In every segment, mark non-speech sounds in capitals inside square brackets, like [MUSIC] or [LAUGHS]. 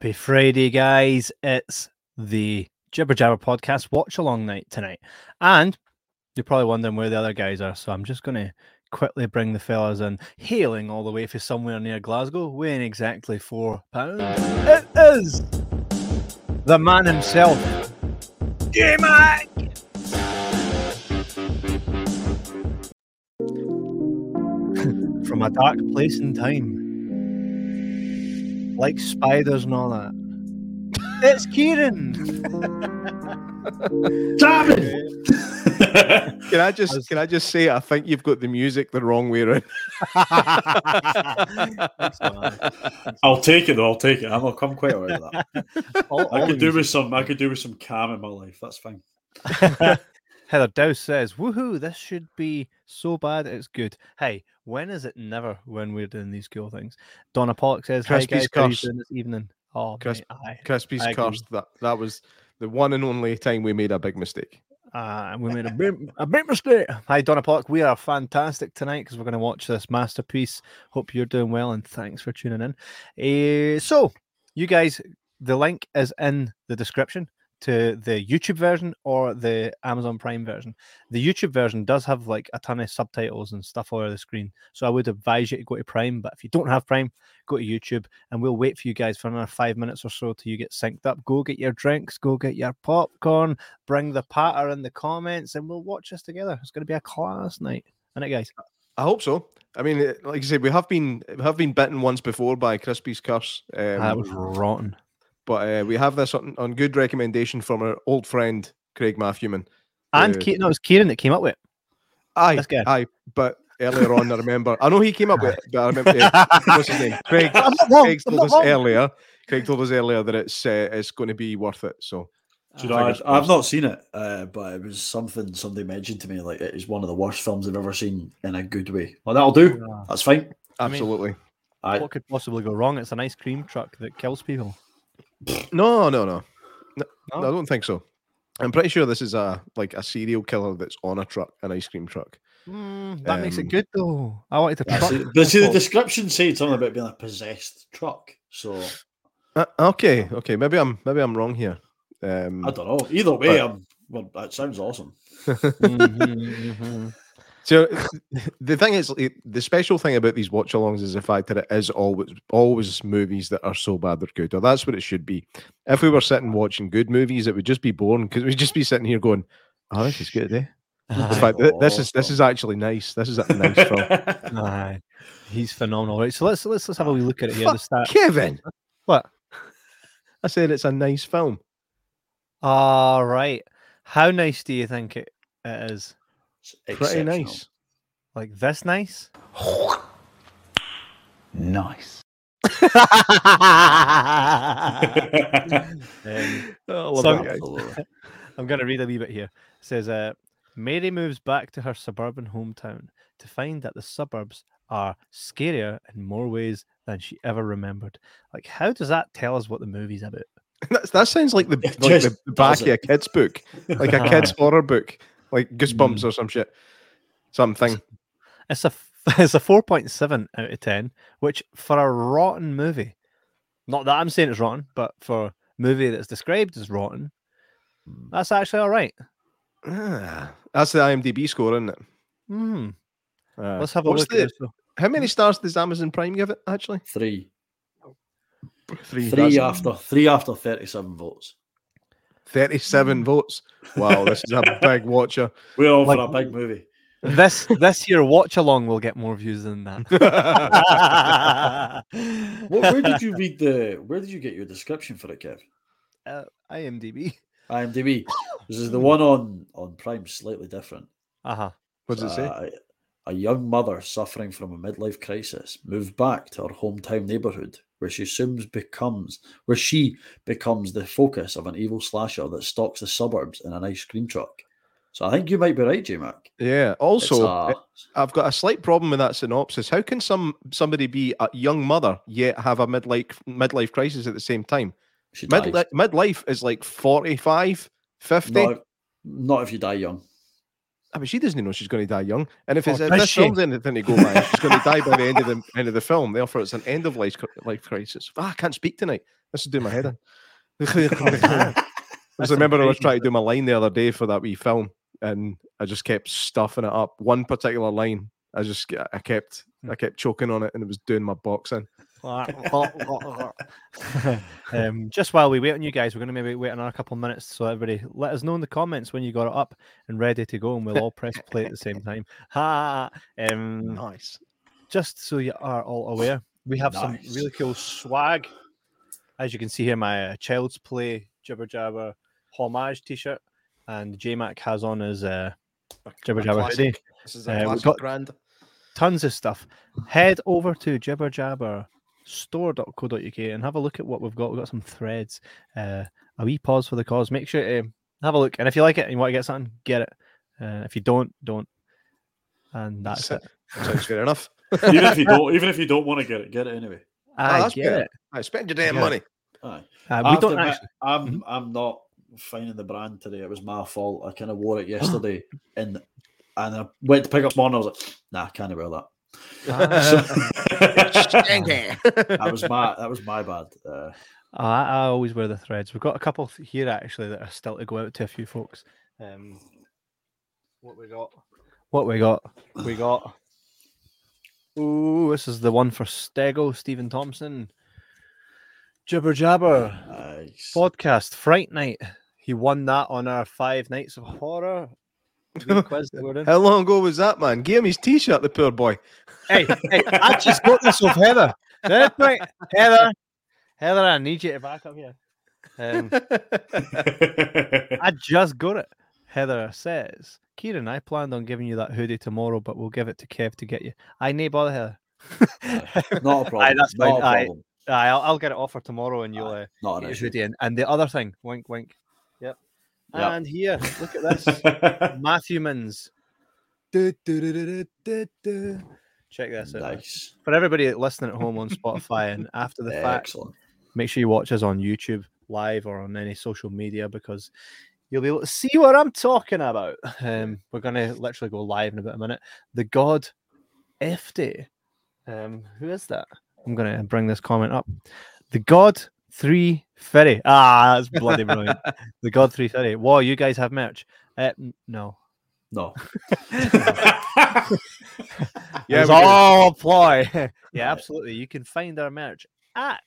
Happy Friday, guys. It's the Jibber Jabber podcast watch along night tonight. And you're probably wondering where the other guys are. So I'm just going to quickly bring the fellas in, hailing all the way from somewhere near Glasgow, weighing exactly four pounds. It is the man himself, Mac. [LAUGHS] From a dark place in time like spiders and all that. It's Kieran. Damn [LAUGHS] Can I just can I just say I think you've got the music the wrong way around. [LAUGHS] I'll take it though. I'll take it. I'm, I'm quite alright with that. All- I could do with some. I could do with some calm in my life. That's fine. [LAUGHS] Heather Dowse says, "Woohoo! This should be so bad it's good." Hey, when is it never when we're doing these cool things? Donna Pollock says, "Hi Crispy's guys, how are you curse. doing this evening?" Oh, Crisp- mate. Crispy's cursed. That that was the one and only time we made a big mistake. Uh, we made a [LAUGHS] big, a big mistake. Hi, Donna Pollock. We are fantastic tonight because we're going to watch this masterpiece. Hope you're doing well and thanks for tuning in. Eh, so, you guys, the link is in the description to the YouTube version or the Amazon Prime version. The YouTube version does have like a ton of subtitles and stuff all over the screen. So, I would advise you to go to Prime. But if you don't have Prime, go to YouTube and we'll wait for you guys for another five minutes or so till you get synced up. Go get your drinks, go get your popcorn, bring the patter in the comments, and we'll watch this together. It's going to be a class night, isn't it, guys? I hope so. I mean, eh, like you said, we have been we have been bitten once before by Crispy's curse. Um, that was rotten. But uh, we have this on, on good recommendation from our old friend Craig Matthewman. And Uh, Ke- no, it was Kieran that came up with it. Aye, That's good. aye. But earlier on, I remember. I know he came up with it, but I remember. eh, [LAUGHS] what's his name? Craig. I'm not wrong. Craig told us earlier. Craig told us earlier that it's uh, it's going to be worth it. So you know, I, I've not seen it, uh, but it was something somebody mentioned to me. Like it is one of the worst films I've ever seen in a good way. Well, that'll do. That's fine. I mean- absolutely. I, What could possibly go wrong? It's an ice cream truck that kills people. No, no, no, no. No? I don't think so. I'm pretty sure this is a like a serial killer that's on a truck, an ice cream truck. Mm, that makes it Um, good though. I wanted to Yeah, truck. see, but see, the description said something about being a possessed truck. So Uh, okay, okay. Maybe I'm maybe I'm wrong here. Um, I don't know. Either way, But- I'm, well, that sounds awesome. [LAUGHS] mhm, mhm. So the thing is, the special thing about these watch-alongs is the fact that it is always always movies that are so bad they're good, or that's what it should be. If we were sitting watching good movies, it would just be boring because we'd just be sitting here going, "Oh, this is good." Eh? In fact, th- this is this is actually nice. This is a nice film. [LAUGHS] aye. He's phenomenal. Right, so let's let's let's have a wee look at it here. The Fuck. Kevin, What? I said it's a nice film. All right. How nice do you think it, it is? It's Pretty nice. Like this nice? Nice. [LAUGHS] Um, [LAUGHS] I love So- that guy. Absolutely. I'm going [LAUGHS] to read a wee bit here. It says, uh, Mary moves back to her suburban hometown to find that the suburbs are scarier in more ways than she ever remembered. Like, how does that tell us what the movie's about? That, that sounds like the, It like the back of a kid's book, like a kid's horror book, like Goosebumps or some shit, something. It's a f- it's a [LAUGHS] 4.7 out of 10, which for a rotten movie, not that I'm saying it's rotten, but for a movie that's described as rotten, that's actually all right. Ah, that's the IMDb score, isn't it? Hmm. Uh, Let's have a what's look the- at this. How many stars does Amazon Prime give it? Actually, Three. three. Three after three after thirty-seven votes. Thirty-seven votes. Wow, this is a [LAUGHS] big watcher. We're all Like- for a big movie. This this year watch along will get more views than that. [LAUGHS] [LAUGHS] What, where did you read the? Where did you get your description for it, Kev? uh, IMDb. IMDb. [COUGHS] This is the one on on Prime, slightly different. Uh huh. what does it say? Uh, a young mother suffering from a midlife crisis moves back to her hometown neighborhood where she soon becomes where she becomes the focus of an evil slasher that stalks the suburbs in an ice cream truck. So I think you might be right, J Mac. Yeah. Also, a- eh, I've got a slight problem with that synopsis. How can some somebody be a young mother yet have a midlife midlife crisis at the same time? midlife is like 45, 50. Not, not if you die young. I mean, she doesn't even know she's going to die young. And if, Oh, it's, if this she? film's anything to go by, she's going to die by the end of the end of the film. Therefore, it's an end of life life crisis. Ah, I can't speak tonight. This is doing my head in. [LAUGHS] I just remember I was trying to do my line the other day for that wee film, and I just kept stuffing it up. One particular line, I just I kept I kept choking on it, and it was doing my boxing. Um, [LAUGHS] just while we wait on you guys, we're going to maybe wait another couple of minutes. So everybody, let us know in the comments when you got it up and ready to go, and we'll all press play at the same time. [LAUGHS] Ha! Um, Nice. just so you are all aware, we have some really cool swag. As you can see here, my uh, Child's Play Jibber Jabber homage T-shirt, and J Mac has on his uh, Jibber Jabber hoodie. This is Uh, a we've got- brand. Tons of stuff. Head over to Jibber Jabber store.co.uk and have a look at what we've got. We've got some threads. Uh, a wee pause for the cause. Make sure to have a look. And if you like it and you want to get something, get it. Uh, if you don't, don't. And that's Sounds it. Sounds fair enough. [LAUGHS] even if you don't, even if you don't want to get it, get it anyway. I that's get good. it. I spend your damn Yeah. money. Aye. Uh, I we have don't admit, actually. I'm Mhm. I'm not finding the brand today. It was my fault. I kind of wore it [GASPS] yesterday, and and I went to pick up one. I was like, Nah, I can't wear that. Ah. So, [LAUGHS] [LAUGHS] that was my that was my bad. Uh, Oh, I, I always wear the threads. We've got a couple here actually that are still to go out to a few folks. Um, what we got? What we got? We got. Ooh, this is the one for Stego, Stephen Thompson. Jibber Jabber nice. podcast, Fright Night. He won that on our Five Nights of Horror wee quiz [LAUGHS] that. How long ago was that, man? Give him his t-shirt, the poor boy. hey, hey, I just got this off Heather. That's right, Heather. Heather, I need you to back up here. Um, I just got it. Heather says, Kieran, I planned on giving you that hoodie tomorrow, but we'll give it to Kev to get you. I nay bother Heather. [LAUGHS] Not a problem. that's not fine. a Aye. problem. Aye, I'll, I'll get it off for tomorrow and you'll uh, Not get an your issue. hoodie in. And the other thing, wink, wink. Yep. Yep. And here, look at this. [LAUGHS] Matthew Mins. Du- du- du-. Check this out. nice. For everybody listening at home on Spotify and [LAUGHS] after the fact, Excellent. make sure you watch us on YouTube live or on any social media because you'll be able to see what I'm talking about. Um, we're going to literally go live in about a minute. The God FD. Um, who is that? I'm going to bring this comment up. The God 330. Ah, that's bloody brilliant. [LAUGHS] the God 330. Whoa, you guys have merch? Uh, no. No. [LAUGHS] [LAUGHS] Yeah, do. all ploy. yeah, absolutely. You can find our merch at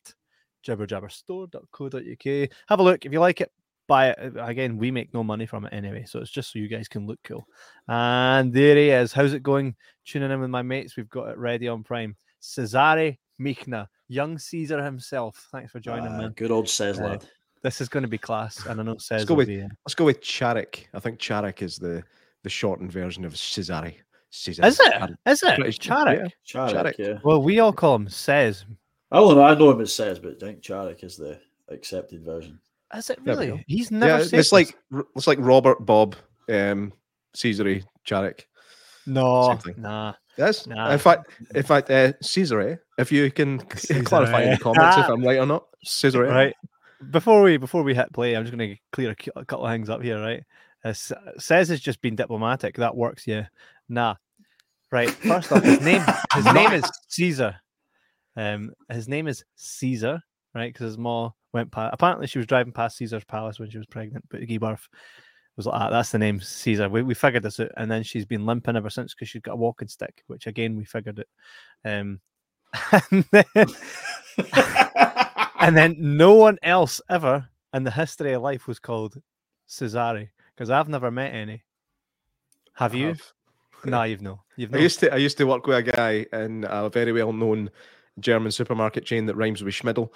jibberjabberstore.co.uk. Have a look. If you like it, buy it. Uh, Again, we make no money from it anyway, so it's just so you guys can look cool. And there he is. How's it going? Tuning in with my mates. We've got it ready on Prime. Cesare Mikna, young Caesar himself. Thanks for joining, Ah, man. good old says Uh, lad. This is going to be class, and I know says go with- be, uh, Let's go with Charik. I think Charik is the the shortened version of Cesare. Cesare. Is it? Charik. Is it? British- Charik? Charik, Charik. yeah. Well, we all call him says. I don't know. I know him as says, but I think Charik is the accepted version. Is it really? go. He's never Yeah, said it's this. like it's like Robert Bob, um, Cesare Charik. no, same nah. Yes. Nah. In fact, in fact, uh, Cesare. If you can [LAUGHS] clarify in the comments if I'm right or not, Cesare. Right. Before we before we hit play, I'm just going to clear a, couple of things up here. Right. Uh, says has just been diplomatic. That works. Yeah. Nah. Right. First off, his name [LAUGHS] his name is Caesar. Um, his name is Caesar. Right, because his mom went past. Apparently, she was driving past Caesar's palace when she was pregnant, but gave birth. Was like, ah, that's the name Caesar. We, we figured this out, and then she's been limping ever since because she's got a walking stick, which again we figured it. Um, [LAUGHS] and then, and then no one else ever in the history of life was called Cesare because I've never met any. Have you? No, you've no. You've I used to I used to work with a guy in a very well known German supermarket chain that rhymes with Schmidl.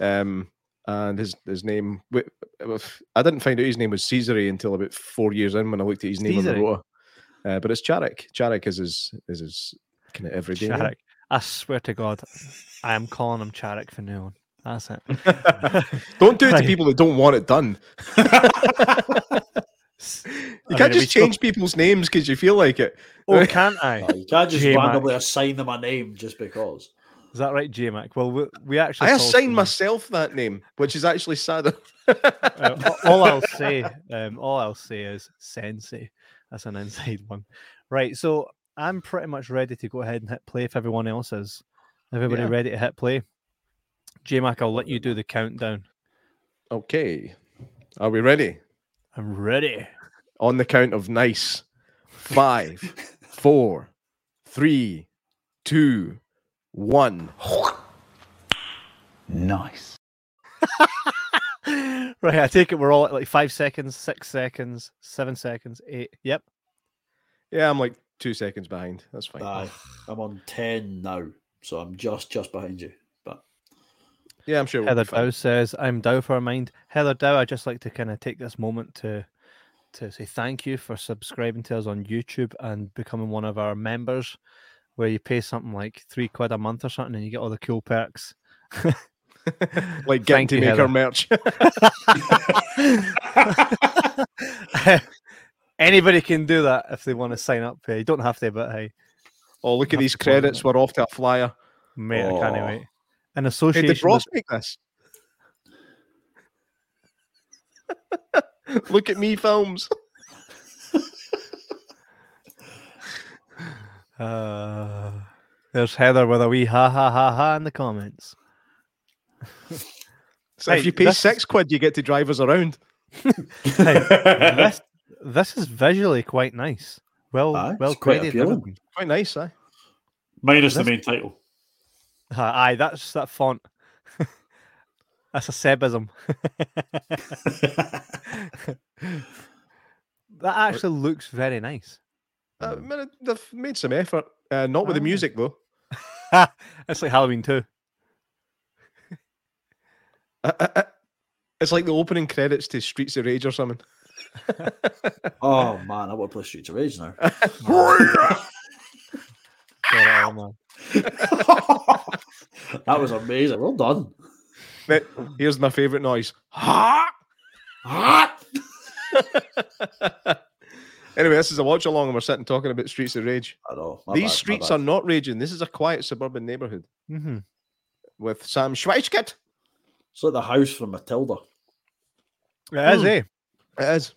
Um, and his his name I didn't find out his name was Cesare until about four years in when I looked at his name on the rota. Uh, but it's Charik. Charik is his is his kind of everyday name. Charik. I swear to God, I am calling him Charik for now on. That's it. [LAUGHS] don't do it Right. to people that don't want it done. [LAUGHS] You I can't mean, are we just still- change people's names because you feel like it. Oh, can't I? No, you can't just J-Mac. randomly assign them a name just because. Is that right, J Mac? Well, we, we actually. I call assigned someone- myself that name, which is actually sadder. Uh, [LAUGHS] all I'll say, um, all I'll say is Sensei. That's an inside one, right? So I'm pretty much ready to go ahead and hit play if everyone else is. Everybody Yeah. ready to hit play? J Mac, I'll let you do the countdown. Okay. Are we ready? I'm ready. On the count of nice. Five, [LAUGHS] four, three, two, one. Nice. [LAUGHS] right, I take it we're all at like five seconds, six seconds, seven seconds, eight. Yep. Yeah, I'm like two seconds behind. That's fine. Aye, I'm on ten now, so I'm just just behind you. But yeah, I'm sure. We'll Heather. Dow says, "I'm Dow for a mind." Heather Dow, I'd just like to kind of take this moment to to say thank you for subscribing to us on YouTube and becoming one of our members, where you pay something like three quid a month or something, and you get all the cool perks. [LAUGHS] like getting to make our merch. [LAUGHS] [LAUGHS] Anybody can do that if they want to sign up. Hey, you don't have to, but hey, oh, look at these to plug it credits. We're off to a flyer. mate, I can't Oh. wait. An association. Hey, did Ross with- make this? look at me films. Uh, there's Heather with a wee ha ha ha ha in the comments. [LAUGHS] So Hey, if you pay this- six quid, you get to drive us around. [LAUGHS] this this is visually quite nice. Well, Aye, well quite created. appealing. Quite nice, eh? minus the the main title. [LAUGHS] Uh, aye, that's that font. that's a Sebism. that actually looks very nice. Uh, man, they've made some effort. Uh, not with the music though. [LAUGHS] it's like Halloween too. Uh, uh, uh, It's like the opening credits to Streets of Rage or something. [LAUGHS] oh man, I want to play Streets of Rage now. [LAUGHS] Got it man. that was amazing. Well done. But here's my favourite noise. Ha! Ha! Anyway, this is a watch along, and we're sitting talking about Streets of Rage. I know. These bad, streets are not raging. This is a quiet suburban neighbourhood Mhm. with Sam Schweitzkit. It's like the house from Matilda. It is, Hmm. eh? It is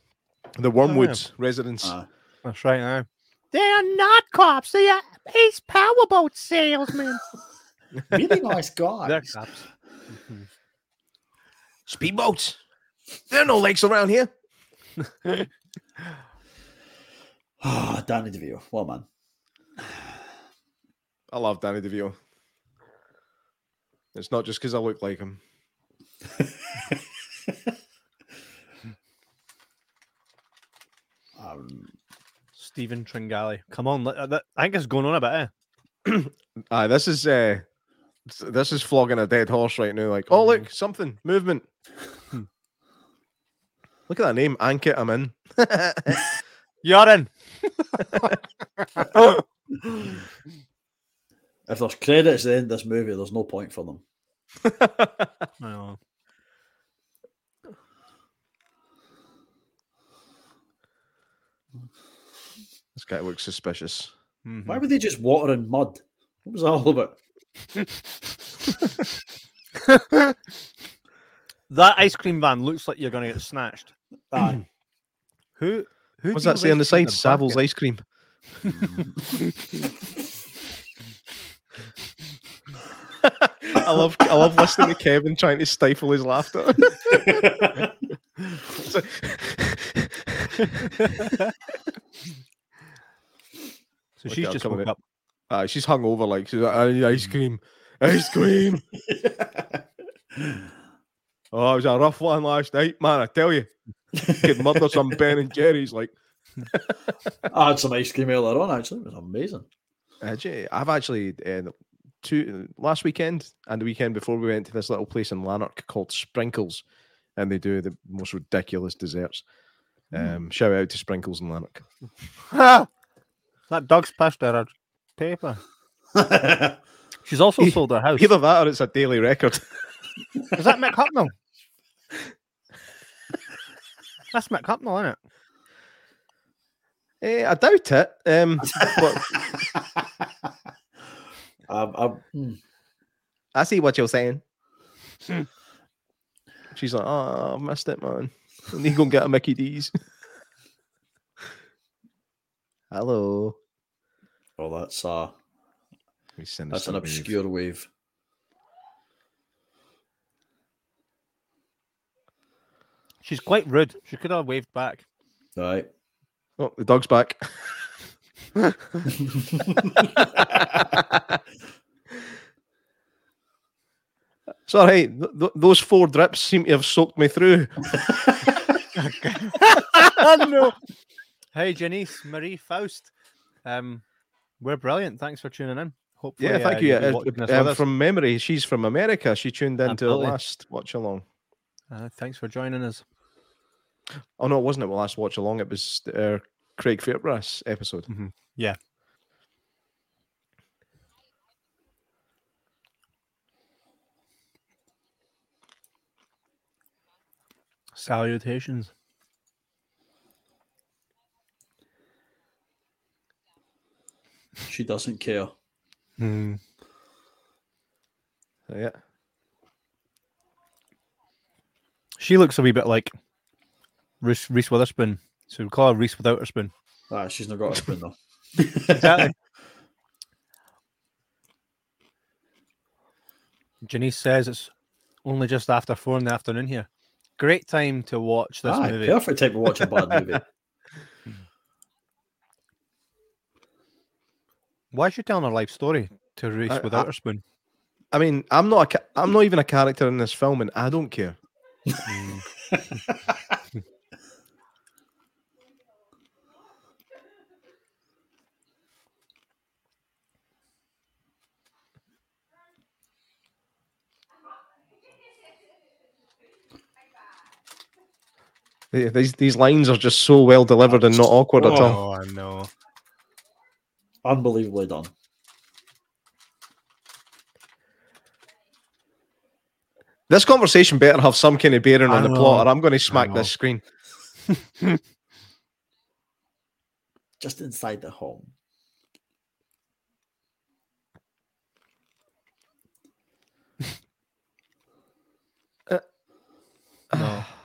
the Wormwoods residence. Aye. That's right now. They are not cops. They are ace powerboat salesmen. [LAUGHS] really nice They're guy. cops. Mhm. [LAUGHS] Speedboats. There are no lakes around here. [LAUGHS] Ah, Danny DeVito. Well, man. I love Danny DeVito. It's not just because I look like him. [LAUGHS] Um, Stephen Tringali. Come on, let- uh, that- I think it's going on a bit. Eh? [CLEARS THROAT] Aye, this is uh, this is flogging a dead horse right now. Like, oh look, something movement. [LAUGHS] Look at that name, Ankit. I'm in. [LAUGHS] You're in. If there's credits at the end of this movie, there's no point for them. [LAUGHS] I know. this guy looks suspicious. Mhm. Why were they just water and mud? What was that all about? [LAUGHS] that ice cream van looks like you're going to get snatched. Aye. Who? Who What's that say on the side? Savile's ice cream. I love I love listening to Kevin trying to stifle his laughter. So she's just woke up. Uh, she's hung over like she's like, "Aye, ice cream, ice cream. [LAUGHS] oh, it was a rough one last night, man. I tell you, [LAUGHS] could murder some Ben and Jerry's. Like, [LAUGHS] I had some ice cream earlier on, actually. It was amazing. Actually, I've actually uh, two last weekend and the weekend before we went to this little place in Lanark called Sprinkles, and they do the most ridiculous desserts. Um, shout out to Sprinkles in Lanark. [LAUGHS] that dog's pissed out her paper. She's also sold her house. Either that or it's a daily record. Is that Mick Hucknall? That's Mick Hucknall, isn't it? Eh, I doubt it. Um, but [LAUGHS] um, I, hmm. I see what you're saying. She's like, oh, I missed it, man. I need to go and get a Mickey D's. [LAUGHS] Hello. oh, that's uh, Let send this that's to an Wave. obscure wave. She's quite rude. She could have waved back. Right. Oh, the dog's back. it's all right. Th- th- those four drips seem to have soaked me through. [LAUGHS] no. Hey, Janice, Marie, Faust. Um, we're brilliant. Thanks for tuning in. Hopefully, Yeah, thank uh, you. you'll Uh, um, from memory, she's from America. She tuned into the Absolutely. last watch along. Uh, thanks for joining us. Oh no, it wasn't it? The last watch along. It was uh, Craig Fairbrass episode. Yeah. Salutations. She doesn't care. Hmm. Yeah. She looks a wee bit like Reese, Reese Witherspoon. So we call her Reese without her spoon. Ah, she's not got a spoon though. Exactly. [LAUGHS] Janice says it's only just after four in the afternoon here. Great time to watch this Aye, movie. perfect time to watch a bad movie. [LAUGHS] Why is she telling her life story to Reese I- without I- her spoon? I mean, I'm not. A, ca- I'm not even a character in this film, and I don't care. [LAUGHS] Mm. These these lines are just so well delivered and not awkward at all. Oh, I know. Unbelievably done. This conversation better have some kind of bearing I on the know. plot, or I'm going to smack this screen. [LAUGHS] Just inside the home. Uh, no. [SIGHS] [SIGHS] [SIGHS]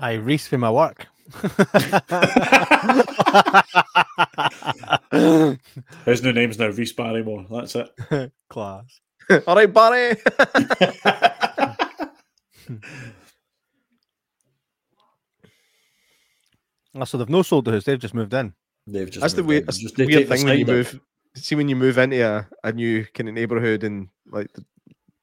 I Reese for my work. [LAUGHS] His new name's now Reese Barrymore. That's it. [LAUGHS] Class. [LAUGHS] all right, Barry. Oh, so they've no sold the house, they've just moved in. They've just That's the moved weird, in. that's Just- weird thing when you sign down. move. See, when you move into a, a new kind of neighborhood, and like the,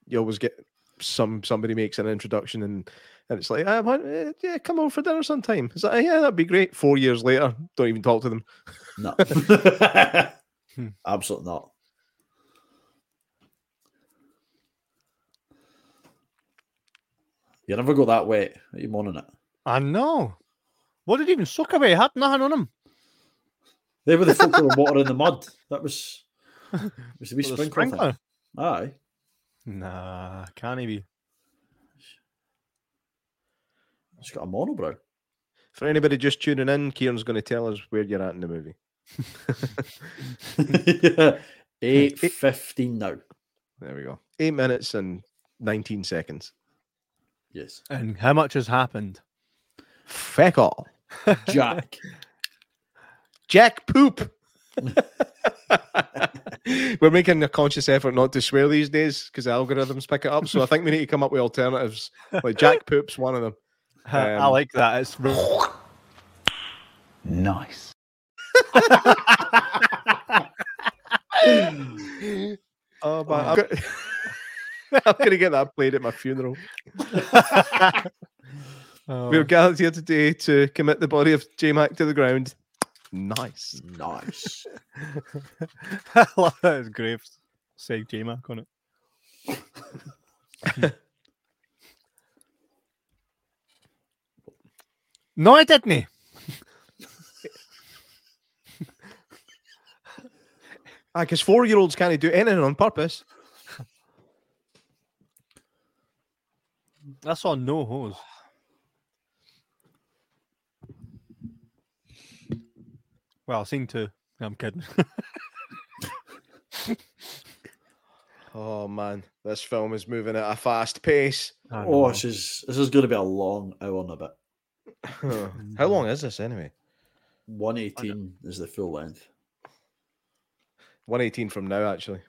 you always get some somebody makes an introduction, and and it's like, ah, why- eh, yeah, come over for dinner sometime. It's like, yeah, that'd be great. Four years later, don't even talk to them. No. [LAUGHS] Hmm. Absolutely not. You never go that way. Are you moaning it? I know. What did he even suck away? He had nothing on him. They were the folk that were watering the mud. That was was [LAUGHS] the wee With a sprinkler, sprinkler. Aye. Nah, can't he be? It's got a monobrow. For anybody just tuning in, Kieran's going to tell us where you're at in the movie. [LAUGHS] Eight fifteen now. There we go. Eight minutes and 19 seconds. Yes. And how much has happened? Feck all. [LAUGHS] Jack. Jack poop. [LAUGHS] We're making a conscious effort not to swear these days because the algorithms pick it up. So I think we need to come up with alternatives. Like Jack poop's one of them. [LAUGHS] I Um, like that. It's [LAUGHS] Nice. [LAUGHS] Oh, man. I'm, go- I'm going to get that played at my funeral. Oh, We're gathered here today to commit the body of J Mac to the ground. Nice. Nice. I love that his graves say J Mac on it. No, I didn't. Ah, because four year olds can't do anything on purpose. That's saw no hose. Well, I've seen two. I'm kidding. [LAUGHS] Oh, man. This film is moving at a fast pace. Oh, this is this is going to be a long hour and a bit. [LAUGHS] How long mm. is this anyway? One eighteen is the full length. 118 from now, actually.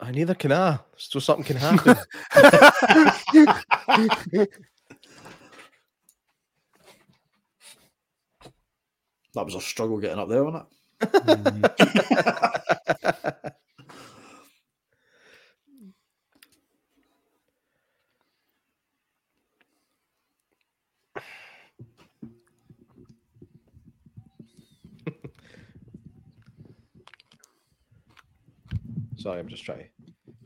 I neither can I. So something can happen. [LAUGHS] That was a struggle getting up there, wasn't Mm. [LAUGHS] Sorry, I'm just trying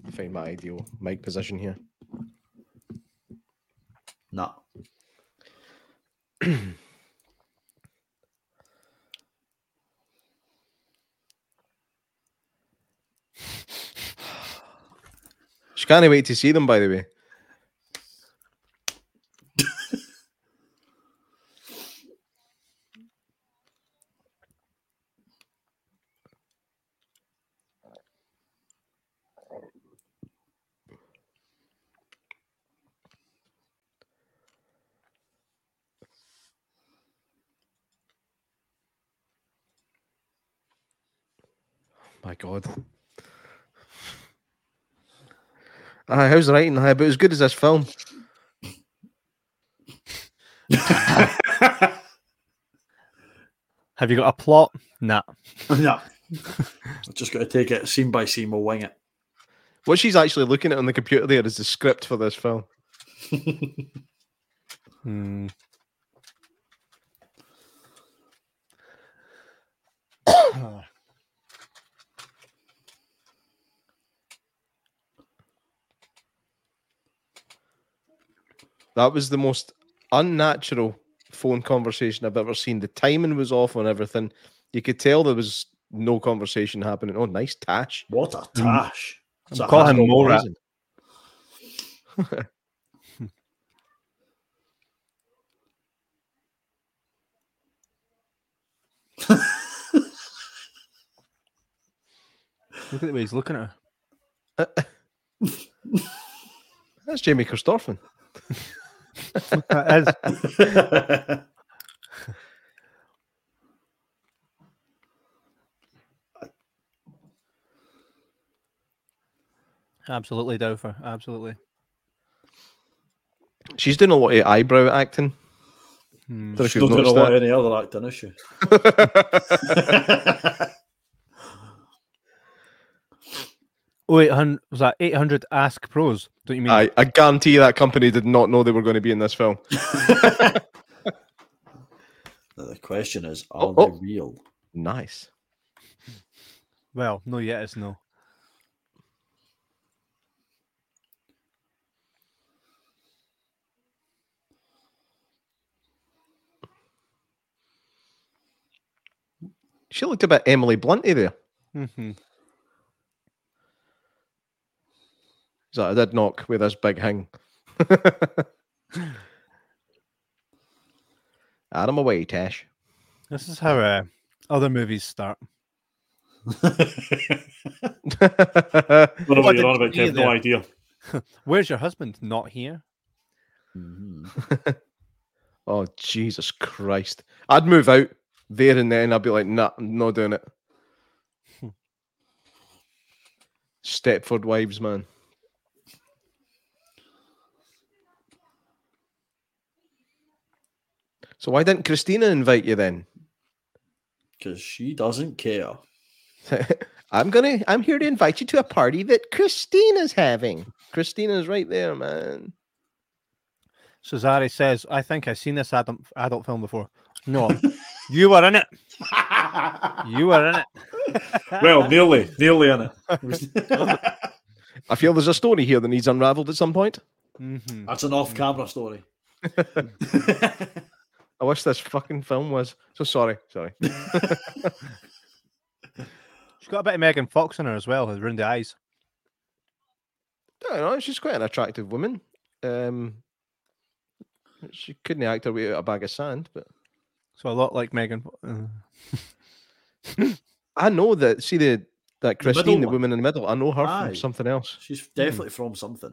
to find my ideal mic position here. nah. She can't wait to see them, by the way. God. Aye, how's the writing? Aye, but as good as this film. [LAUGHS] Have you got a plot? Nah. [LAUGHS] nah. I've just got to take it scene by scene. We'll wing it. What she's actually looking at on the computer there is the script for this film. [LAUGHS] Hmm. [COUGHS] That was the most unnatural phone conversation I've ever seen. The timing was off on everything. You could tell there was no conversation happening. Oh, nice tash. What a mm. tash. It's I'm a calling Haskell Mora. [LAUGHS] Look at the way he's looking at her. [LAUGHS] That's Jamie Christopherson. [LAUGHS] That is. [LAUGHS] Absolutely, Dofer. Absolutely. She's doing a lot of eyebrow acting. Hmm. Don't know if She's not doing a lot that. of any other acting, is she? [LAUGHS] [LAUGHS] Oh, 800, was that 800 Ask Pros? Don't you mean? I, I guarantee that company did not know they were going to be in this film. [LAUGHS] [LAUGHS] the question is, are Oh, oh. they real? Nice. Well, no, yet it's no. She looked a bit Emily Blunty there. hmm So I did knock with this big hang. [LAUGHS] Adam away, Tash. This is how uh, other movies start. I [LAUGHS] don't [LAUGHS] What what you're on you about, Kev. No idea. Where's your husband? Not here. Mhm. oh Jesus Christ! I'd move out there and then. I'd be like, nah, I'm not doing it. Stepford wives, man. So why didn't Christina invite you then? Because she doesn't care. [LAUGHS] I'm gonna. I'm here to invite you to a party that Christina's having. Christina's right there, man. Cesare says, I think I've seen this adult, adult film before. No, [LAUGHS] you were in it. You were in it. [LAUGHS] well, nearly, nearly in it. I feel there's a story here that needs unravelled at some point. Mhm. That's an off-camera story. I wish this fucking film was. So sorry, sorry. [LAUGHS] She's got a bit of Megan Fox in her as well, around the eyes. I don't know. She's quite an attractive woman. Um, she couldn't act her way out of a bag of sand, but So a lot like Megan. Uh, [LAUGHS] I know that. See the that Christine, middle the woman in the middle. I know her Aye. from something else. She's definitely from something.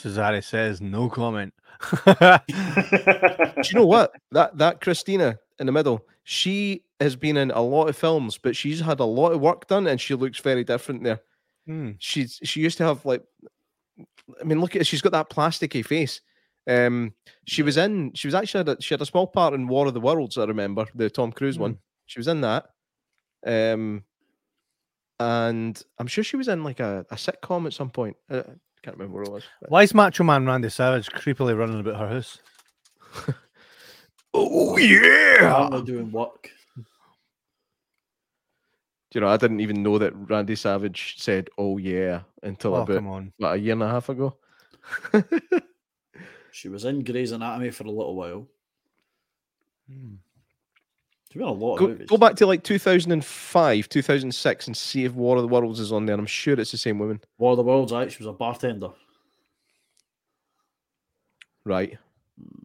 Cesare says no comment. [LAUGHS] Do you know what? That that Christina in the middle, she has been in a lot of films, but she's had a lot of work done, and she looks very different there. Hmm. She's she used to have like, I mean, look at she's got that plasticky face. Um, she was in. She was actually had a, she had a small part in War of the Worlds. I remember the Tom Cruise one. She was in that. Um, and I'm sure she was in like a, a sitcom at some point. Uh, I can't remember what it was. but- Why is Macho Man Randy Savage creepily running about her house? [LAUGHS] Oh yeah! Apparently doing work. Do you know, I didn't even know that Randy Savage said "Oh yeah" until Oh, about come on. what, a year and a half ago. She was in Grey's Anatomy for a little while. Hmm. She's been a lot of Go, movies. go back to like 2005, 2006, and see if War of the Worlds is on there. I'm sure it's the same woman, War of the Worlds, right? She was a bartender. right? Hmm.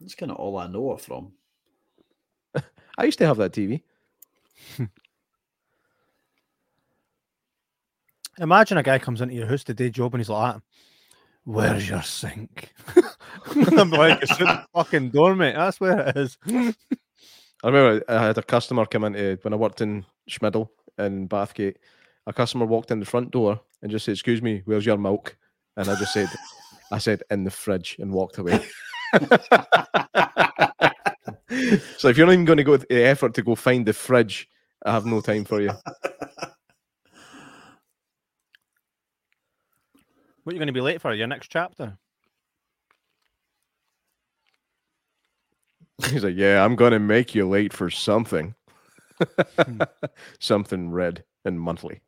That's kind of all I know her from. [LAUGHS] I used to have that TV. Imagine a guy comes into your house to day job and he's like, that. "Where's your sink?" [LAUGHS] I'm like, "It's in the fucking door, mate. That's where it is." I remember I had a customer come into when I worked in Schmiddle in Bathgate. A customer walked in the front door and just said, "Excuse me, where's your milk?" And I just said, "I said in the fridge," and walked away. [LAUGHS] so if you're not even going to go to the effort to go find the fridge, I have no time for you. What are you going to be late for? Your next chapter? [LAUGHS] He's like, "Yeah, I'm going to make you late for something, hmm. [LAUGHS] something red and monthly."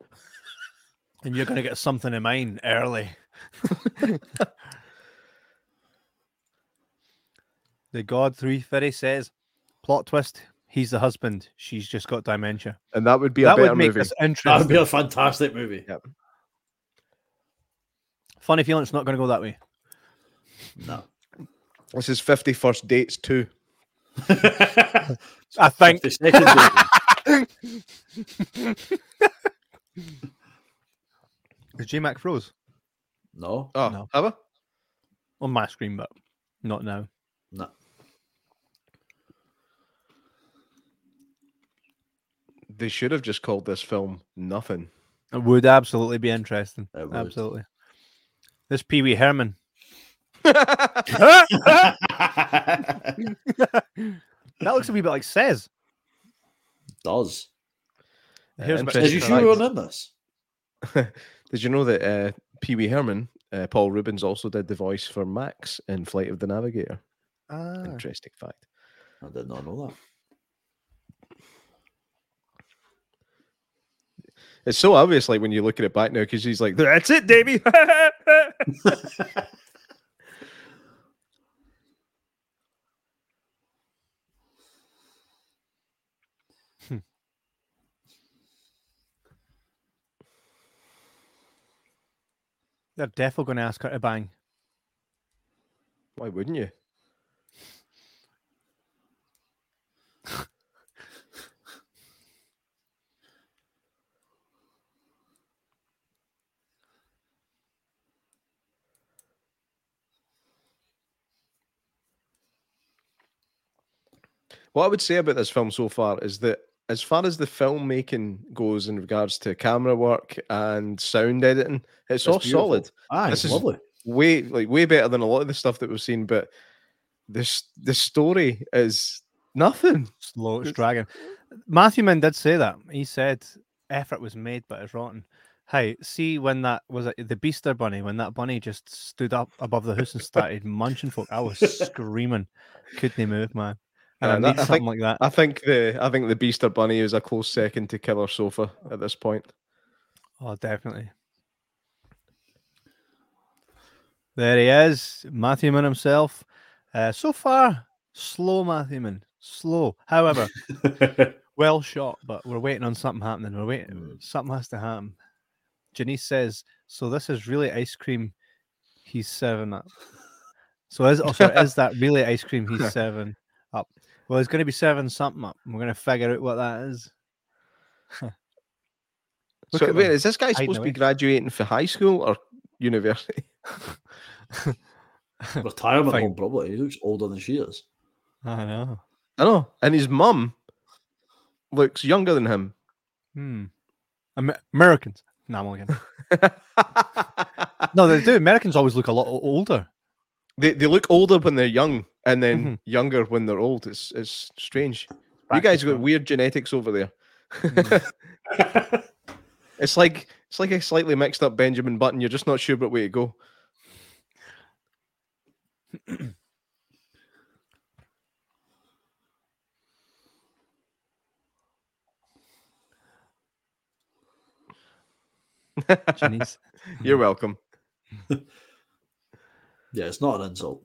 And you're going to get something in mind early. [LAUGHS] the God 330 says, plot twist, he's the husband. She's just got dementia. And that would be a that better would make movie. this That would be a fantastic movie. Funny feeling it's not going to go that way. No. This is 51st Dates too. [LAUGHS] I think. The second date. [LAUGHS] Is J Mac froze No. Oh, No. have I? on my screen, but not now. No. They should have just called this film Nothing. It would absolutely be interesting. It would. Absolutely. This Pee Wee Herman. That looks a wee bit like Says. Does. Here's a bit- Interesting Is you fact. sure we're in this? [LAUGHS] Did you know that uh, Pee Wee Herman, uh, Paul Reubens, also did the voice for Max in Flight of the Navigator? Ah. Interesting fact. I did not know It's so obvious, like when you look at it back now, because he's like, "That's it, Davey." [LAUGHS] They're definitely going to ask her to bang. Why wouldn't you? What I would say about this film so far is that, as far as the filmmaking goes in regards to camera work and sound editing, it's, all beautiful. solid. Aye, This is- lovely. way like way better than a lot of the stuff that we've seen. But this the story is nothing. Slow, it's It's- dragging. Matthew Mann did say that. He said effort was made, but it's rotten. Hey, see when that was it the Beaster bunny, when that bunny just stood up above the house and started [LAUGHS] munching folk, I was [LAUGHS] screaming. Couldn't move, man. And Uh, I that- need I something think- like that. I think the I think the Beaster Bunny is a close second to Killer Sofa at this point. Oh, definitely. There he is, Matthew Mann himself. Uh, so far, slow Matthew Mann, slow. However, [LAUGHS] well shot, but we're waiting on something happening. We're waiting. Mm. Something has to happen. Janice says, "So this is really ice cream. He's seven up. So is also is that really ice cream? He's [LAUGHS] seven up. Well, he's going to be seven something up. We're going to figure out what that is. [LAUGHS] So wait, is this guy supposed to be graduating for high school or university. [LAUGHS] Retirement Fine. home, probably. He looks older than she is. I know. I know. And his mum looks younger than him. Hmm. Amer- Americans. No, I'm only. [LAUGHS] No, they do. Americans always look a lot older. they they look older when they're young and then Mhm. younger when they're old. It's it's strange. you guys got front. weird genetics over there. Mm. [LAUGHS] [LAUGHS] It's like it's like a slightly mixed up Benjamin Button. You're just not sure what way to go. Chinese. [LAUGHS] You're welcome. Yeah, it's not an insult.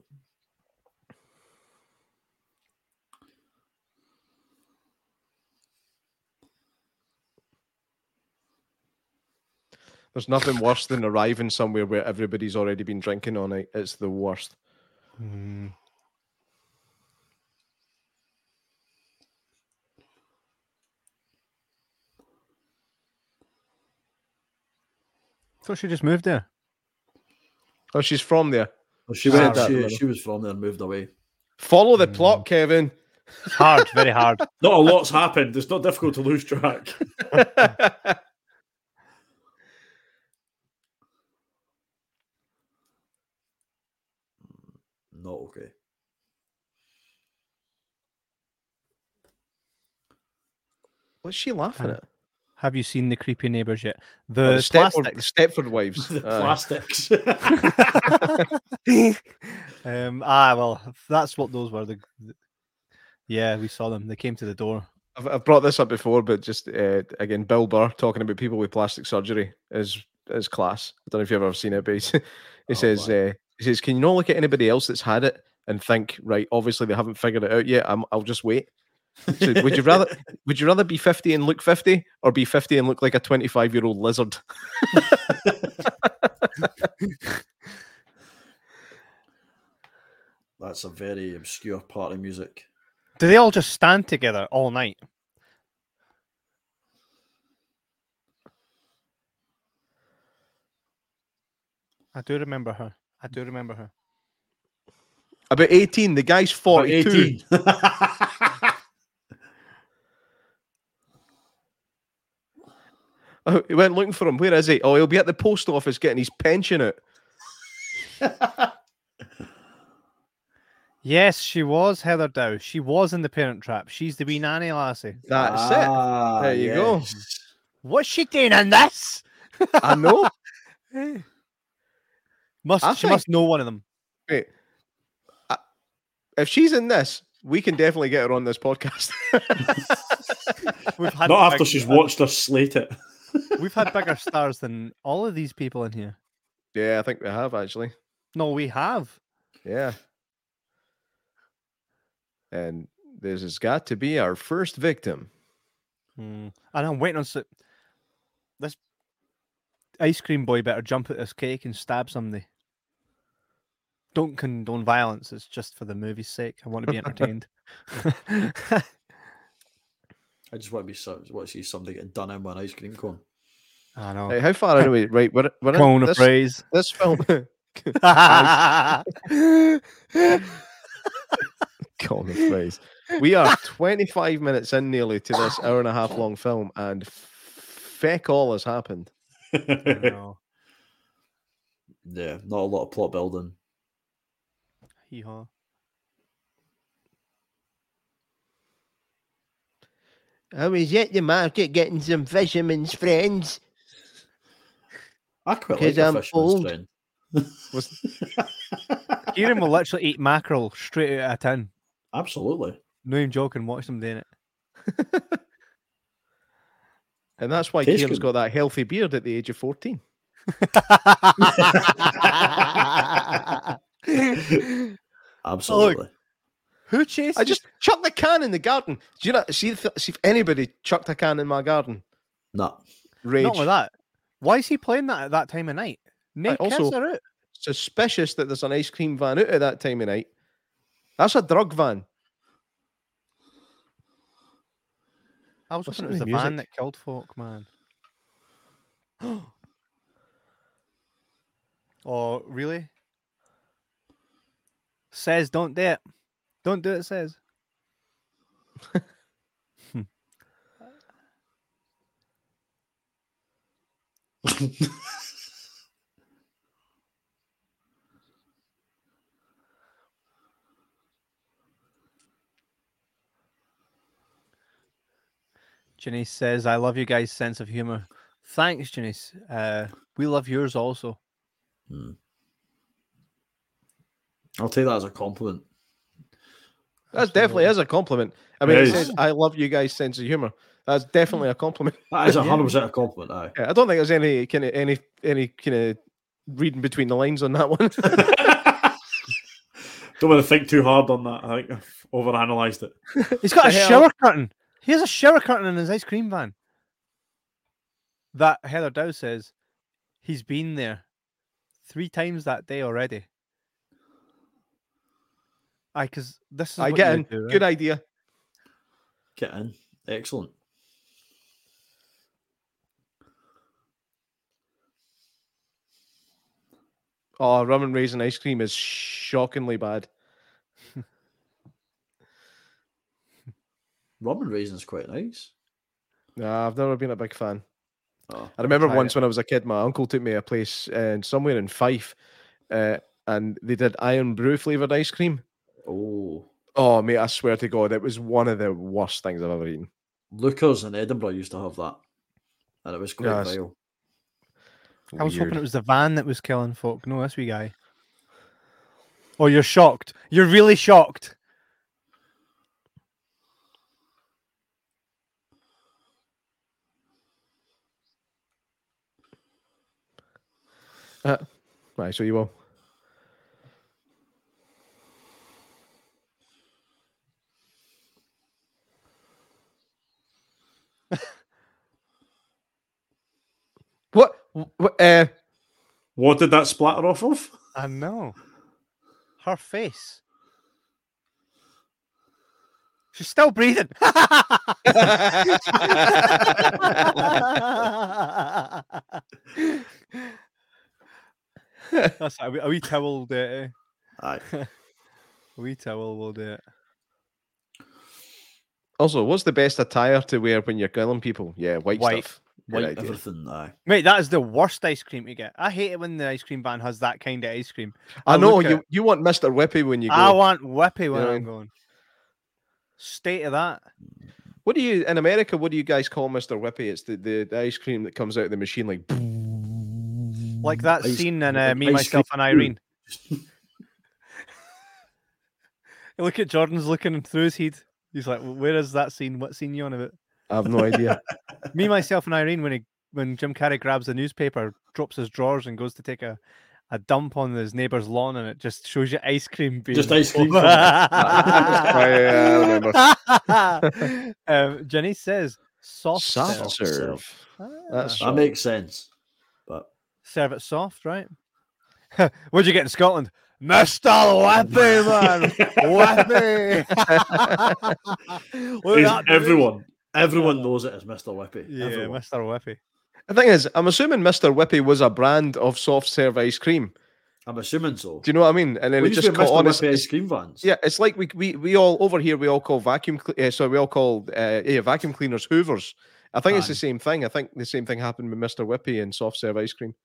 There's nothing worse than arriving somewhere where everybody's already been drinking all night. It's the worst. Hmm. So she just moved there. Oh, she's from there. Well, she went. She, remember. she was from there and moved away. Follow the Mm. plot, Kevin. It's hard, very hard. [LAUGHS] Not a lot's happened. It's not difficult to lose track. [LAUGHS] Not okay. What's she laughing Uh, at? Have you seen the creepy neighbours yet? Oh, The, the, Stepford, the plastics. Stepford wives. [LAUGHS] The Aye. plastics. [LAUGHS] [LAUGHS] um, ah, well, that's what those were. The, the- yeah, we saw them. They came to the door. I've, I've brought this up before, but just uh, again, Bill Burr talking about people with plastic surgery is is class. I don't know if you've ever seen it, but he's, he Oh, says uh, he says, "Can you not look at anybody else that's had it and think, right? Obviously, they haven't figured it out yet. I'm, I'll just wait." So would you rather [LAUGHS] would you rather be 50 and look 50 or be 50 and look like a 25 year old lizard? [LAUGHS] That's a very obscure part of music. Do they all just stand together all night? I do remember her. I do remember her. About 18, the guy's About 42. 18. [LAUGHS] Oh, he went looking for him. Where is he? Oh, he'll be at the post office getting his pension out. [LAUGHS] Yes, she was Heather Dow. She was in the Parent Trap. She's the wee nanny lassie. That's Ah, There you go. What's she doing in this? I know. [LAUGHS] Must I she must know one of them? Wait. I- if she's in this, we can definitely get her on this podcast. [LAUGHS] We've had Not after big- she's watched us slate it. [LAUGHS] We've had bigger stars than all of these people in here. yeah, I think we have actually. No, we have. Yeah. And this has got to be our first victim. Hmm. And I'm waiting on s- this ice cream boy. Better jump at this cake and stab somebody. Don't condone violence. It's just for the movie's sake. I want to be entertained. [LAUGHS] [LAUGHS] I just want to be so, want to see somebody getting done in with an ice cream cone. I know. Right, how far are we? [LAUGHS] Right, we're, we're in Cone of this, praise. this film. Cone of praise. We are 25 minutes in nearly to this hour and a half long film, and feck all has happened. I [LAUGHS] know. yeah, not a lot of plot building. Hee-haw. I was at the market getting some vitamins, friends. I quite like Because the I'm fisherman's old. friend. Was, [LAUGHS] Kieran will literally eat mackerel straight out of a tin. Absolutely. No even joking. Watch them doing it. [LAUGHS] and that's why Tastes Kieran's good. got that healthy beard at the age of 14. [LAUGHS] Absolutely. Who chased? I just chucked the can in the garden. Do you know? See if, see if anybody chucked a can in my garden. No. Rage. not with that. Why is he playing that at that time of night? No kids also- are out. Suspicious that there's an ice cream van out at that time of night. That's a drug van. I was Listen hoping it was to the the van that killed folk, man. [GASPS] Oh, really? Says don't do it. Don't do it, says. [LAUGHS] [LAUGHS] Janice says, I love you guys' sense of humor. Thanks, Janice. Uh, we love yours also. I'll take that as a compliment. That's definitely is a compliment. I mean, It it is. says, "I love you guys' sense of humor." That's definitely a compliment. [LAUGHS] That is a hundred [LAUGHS] percent a compliment. Aye. Yeah, I don't think there's any kind of any any kind of reading between the lines on that one. [LAUGHS] Don't want to think too hard on that. I think I've overanalyzed it. He's got a The shower curtain. He has a shower curtain in his ice cream van. That Heather Dow says he's been there three times that day already. I because this is I get in. do, right? Good idea. Get in. Excellent. Oh, rum and raisin ice cream is shockingly bad. Rum and raisin's quite nice. Nah, I've never been a big fan. Oh, I remember once it. when I was a kid, my uncle took me a place uh, somewhere in Fife, uh, and they did Irn-Bru flavored ice cream. oh. Oh, mate, I swear to God, it was one of the worst things I've ever eaten. Lucas in Edinburgh used to have that, and it was quite Yes. vile. I was hoping it was the van that was killing folk. No, this wee guy. Oh, you're shocked. You're really shocked. Right, so you will. [LAUGHS] what? what uh, What did that splatter off of? I know. Her face. She's still breathing. [LAUGHS] [LAUGHS] That's a wee, a wee towel will do it. eh? Aye. [LAUGHS] A wee towel will do it. also, what's the best attire to wear when you're killing people? Yeah, white, White. stuff. Good White idea. everything. Aye. Mate, that is the worst ice cream to get. I hate it when the ice cream van has that kind of ice cream. I I know look at you. You want Mister Whippy when you go. I want whippy when Yeah. I'm going. State of that. What do you in America? What do you guys call Mister Whippy? It's the, the the ice cream that comes out of the machine like. Like that Ice- scene in uh, Me, Myself, cream and Irene. [LAUGHS] Look at Jordan's looking through his head. He's like, "Where is that scene? What scene you on about?" I have no idea. [LAUGHS] Me, myself, and Irene. When he, when Jim Carrey grabs the newspaper, drops his drawers, and goes to take a, a dump on his neighbour's lawn, and it just shows you ice cream being Just ice cream over- yeah, [LAUGHS] I remember. um, Jenny says, "Soft, Soft serve." serve. serve. Ah, That's That makes sense. But serve it soft, right? [LAUGHS] What'd you get in Scotland? Mr. Whippy, [LAUGHS] man. Whippy. [LAUGHS] Look at Is that, dude. everyone, everyone knows it as Mr. Whippy. Yeah, Everyone. Mr. Whippy. The thing is, I'm assuming Mr. Whippy was a brand of soft serve ice cream. I'm assuming so. Do you know what I mean? And then We it just have caught on. It's, ice cream vans. yeah, it's like we, we we all over here we all call vacuum. Uh, so we all call uh, yeah, vacuum cleaners Hoovers. I think it's the same thing. I think the same thing happened with Mr. Whippy and soft serve ice cream.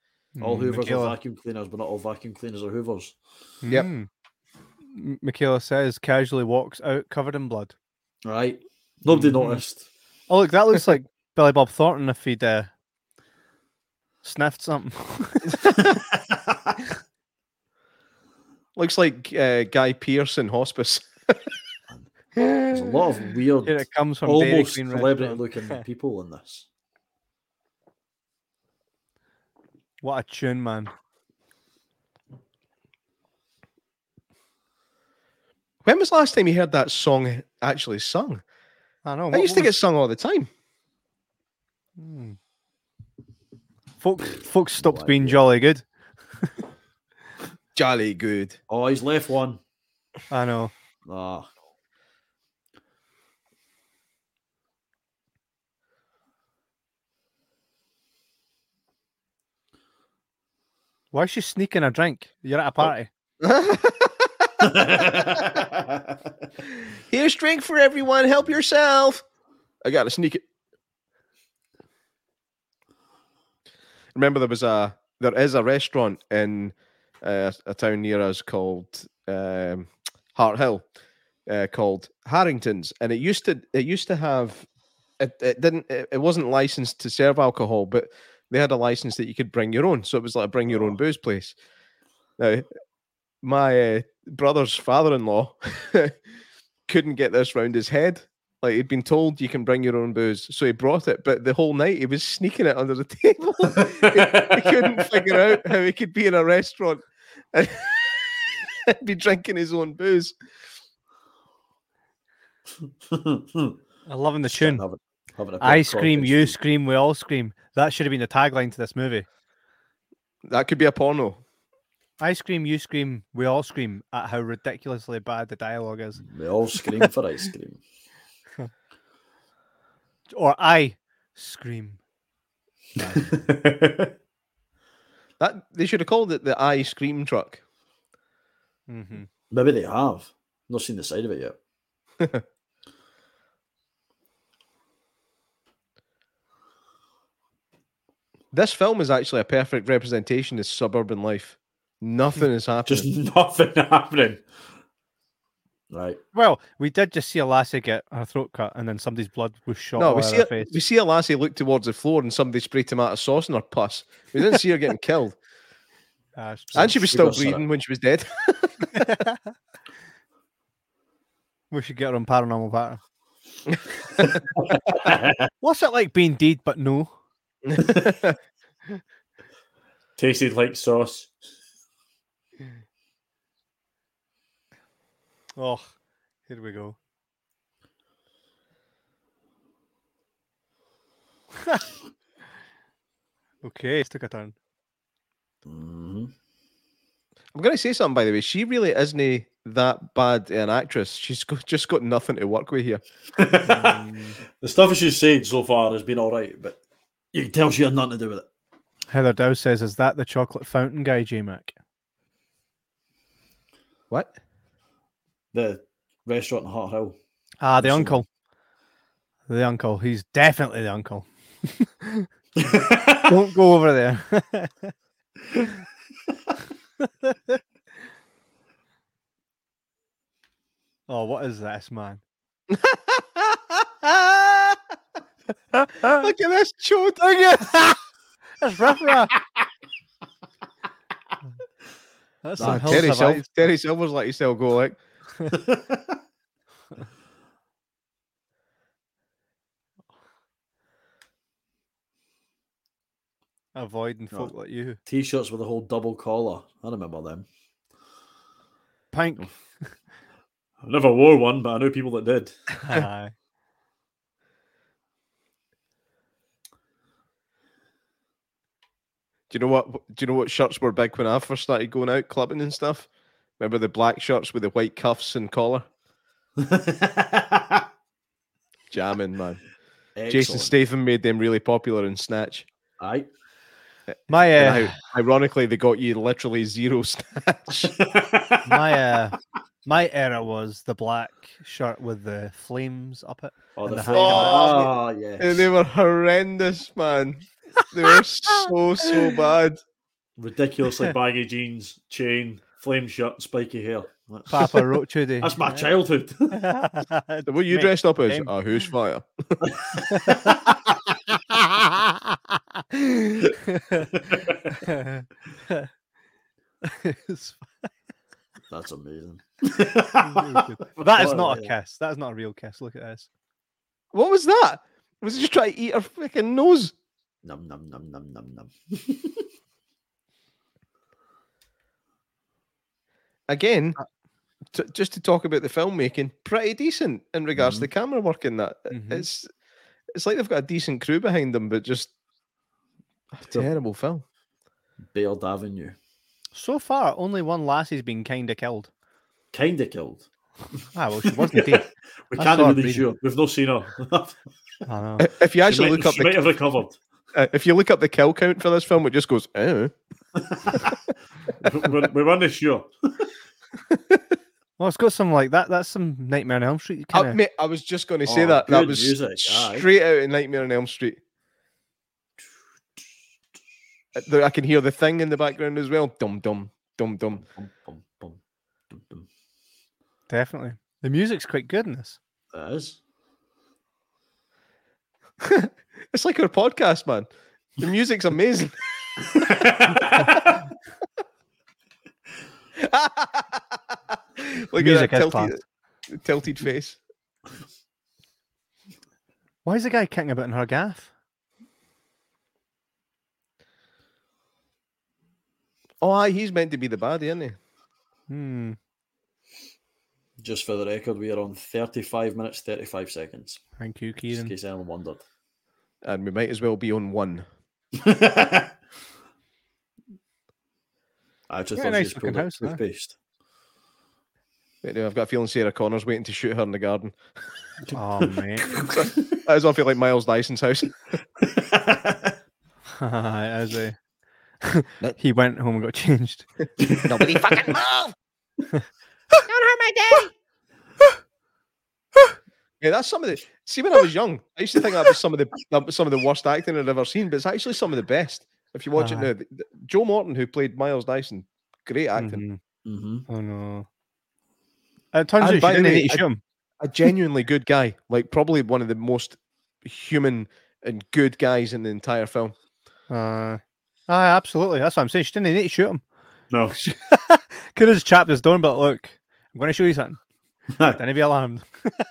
All Mm, Hoovers Michaela- are vacuum cleaners, but not all vacuum cleaners are Hoovers. Yep. Mm. Michaela says casually walks out covered in blood. Right? Nobody Mhm. noticed. Oh look, that looks [LAUGHS] like Billy Bob Thornton if he'd uh, sniffed something. [LAUGHS] Looks like uh, Guy Pearce in hospice. There's a lot of [LAUGHS] weird, Here it comes from Dairy almost celebrity-looking people in this. What a tune, man! when was the last time you heard that song actually sung? I know. I what- used to get sung all the time. Hmm. Folks, folks stopped No being jolly good. [LAUGHS] Jolly good. Oh, he's left one. I know. Ah, Why is she sneaking a drink? You're at a party. [LAUGHS] Here's drink for everyone. Help yourself. I gotta sneak it. Remember, there was a there is a restaurant in uh, a town near us called um, Harthill, uh, called Harrington's, and it used to it used to have it, it didn't it, it wasn't licensed to serve alcohol, but they had a license that you could bring your own, so it was like a bring your own booze place. Now, my uh, brother's father-in-law [LAUGHS] couldn't get this round his head. Like he'd been told you can bring your own booze, so he brought it. But the whole night he was sneaking it under the [LAUGHS] table. he, he couldn't figure out how he could be in a restaurant and [LAUGHS] be drinking his own booze. I'm loving the tune. Having- having a I scream, coffee. you scream, we all scream. That should have been the tagline to this movie. That could be a porno. I scream, you scream, we all scream at how ridiculously bad the dialogue is. We all scream for ice cream. [LAUGHS] Or I scream. [LAUGHS] That they should have called it the ice cream truck. hmm Maybe they have. Not seen the side of it yet. [LAUGHS] This film is actually a perfect representation of suburban life. Nothing is [LAUGHS] happening. Just nothing [LAUGHS] happening. Right. Well, we did just see a lassie get her throat cut and then somebody's blood was shot no, we see her a, face. we see a lassie look towards the floor and somebody spray tomato sauce in her pus. We didn't see her getting [LAUGHS] killed, it's and she was still sugar syrup. breathing when she was dead. we should get her on paranormal pattern. What's it like being dead but no? Tasted like sauce. Oh, here we go. [LAUGHS] okay, it's took a turn. Mhm. I'm going to say something, by the way. She really isn't that bad an actress. She's got, just got nothing to work with here. [LAUGHS] the stuff she's said so far has been all right, but you can tell she had nothing to do with it. Heather Dow says, "Is that the chocolate fountain guy, J Mac?" What? The restaurant in Harthill. Ah, the I've seen uncle. The uncle. He's definitely the uncle. [LAUGHS] Don't go over there. [LAUGHS] oh, what is this, man? [LAUGHS] Look at this chode. [LAUGHS] That's rough, rough. That's some Ah, hill Terry, Sil- survive. Terry Silver's let yourself go like. [LAUGHS] Avoiding No. folk like you. T-shirts with a whole double collar. I remember them. Pink. [LAUGHS] I never wore one, but I know people that did. Aye. Do you know what? Do you know what shirts were big when I first started going out clubbing and stuff? Remember the black shirts with the white cuffs and collar? [LAUGHS] Jamming, man. Jason Excellent. Statham made them really popular in Snatch. Aye. My uh, And how- ironically, they got you literally zero [LAUGHS] Snatch. my uh, my era was the black shirt with the flames up it. Oh, And the the flame- hang- Ah, yes. and they were horrendous, man. They were so so bad. Ridiculously [LAUGHS] baggy jeans, chain, flame shirt, spiky hair. That's, Papa [LAUGHS] Roach Hoodie. that's my childhood. [LAUGHS] So what you Mate, dressed up as? same. Oh, who's fire? That's amazing. that is not a kiss. That is not a real kiss. Look at this. What was that? Was he just trying to eat her freaking nose? Num num num num num num. [LAUGHS] Again, t- just to talk about the filmmaking, pretty decent in regards to the camera work in that. Mhm. It's it's like they've got a decent crew behind them, but just a terrible film. Baird Avenue. So far, only one lassie's been kind of killed. Kinda killed. Ah, well, she [LAUGHS] wasn't dead. we I can't saw be really sure. We've not seen her. I know. If you she actually might, look up she might have recovered. Uh, if you look up the kill count for this film, it just goes. [LAUGHS] Oh. we, we weren't sure. Well, it's got some like that. That's some Nightmare on Elm Street. I, Kind of. mate, I was just going to say Oh, that. That was music, aye. straight out of Nightmare on Elm Street. Uh, I can hear the thing in the background as well. Dum dum dum dum. Bum, bum, bum, dum, dum. Definitely. The music's quite good in this. That is. [LAUGHS] It's like our podcast, man. The music's amazing. [LAUGHS] Look Music at is that tilted, tilted face. Why is the guy kicking about in her gaff? Oh, aye, he's meant to be the baddie, isn't he? Hmm. Just for the record, we are on 35 minutes, 35 seconds. Thank you, Just in case anyone wondered. And we might as well be on one. [LAUGHS] I just Yeah, thought nice she was looking house, huh? toothpaste. Wait, no, I've got a feeling Sarah Connor's waiting to shoot her in the garden. [LAUGHS] Oh, [LAUGHS] mate. As I feel like Miles Dyson's house. As a... he went home and got changed. Nobody fucking move! Don't hurt my daddy. yeah, that's some of the. See, when I was young, I used to think that was some of the some of the worst acting I'd ever seen, but it's actually some of the best. If you watch it now, th- th- Joe Morton, who played Miles Dyson, great acting. Mhm. hmm Oh, no. It turns And out by she didn't way, need to shoot him. A genuinely good guy, like probably one of the most human and good guys in the entire film. Uh, aye, absolutely. That's what I'm saying. She didn't need to shoot him. No. [LAUGHS] Could have just chapped his door, but look, I'm going to show you something. [LAUGHS] Don't be alarmed.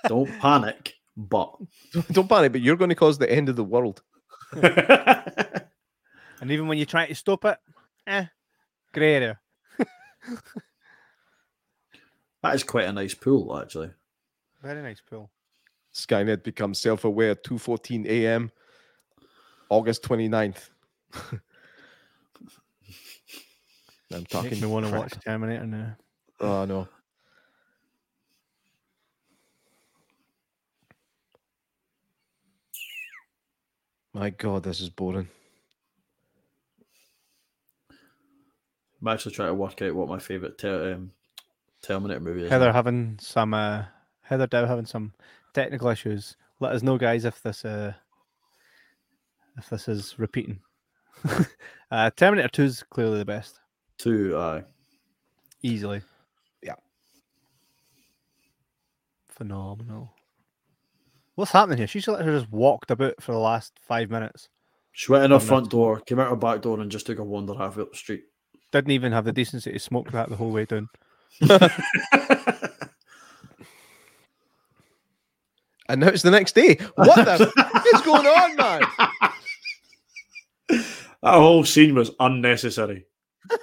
Don't panic, but [LAUGHS] Don't panic, but you're going to cause the end of the world. [LAUGHS] And even when you try to stop it, eh, grey area. [LAUGHS] that is quite a nice pool, actually. Very nice pool. Skynet becomes self-aware 2:14 a.m. August 29th. I'm Makes talking me want to crap. watch Terminator now. Oh no. My God, this is boring. I'm actually trying to work out what my favourite ter- um, Terminator movie is. Heather now. having some uh Heather Dow having some technical issues. Let us know, guys, if this uh if this is repeating. [LAUGHS] uh Terminator 2 is clearly the best. Two, aye. Easily. Yeah. Phenomenal. What's happening here? She's literally just walked about for the last five minutes. She went in her no. front door, came out her back door, and just took a wander halfway up the street. Didn't even have the decency to smoke that the whole way down. [LAUGHS] And now it's the next day. What the f- is going on, man? That whole scene was unnecessary. [LAUGHS]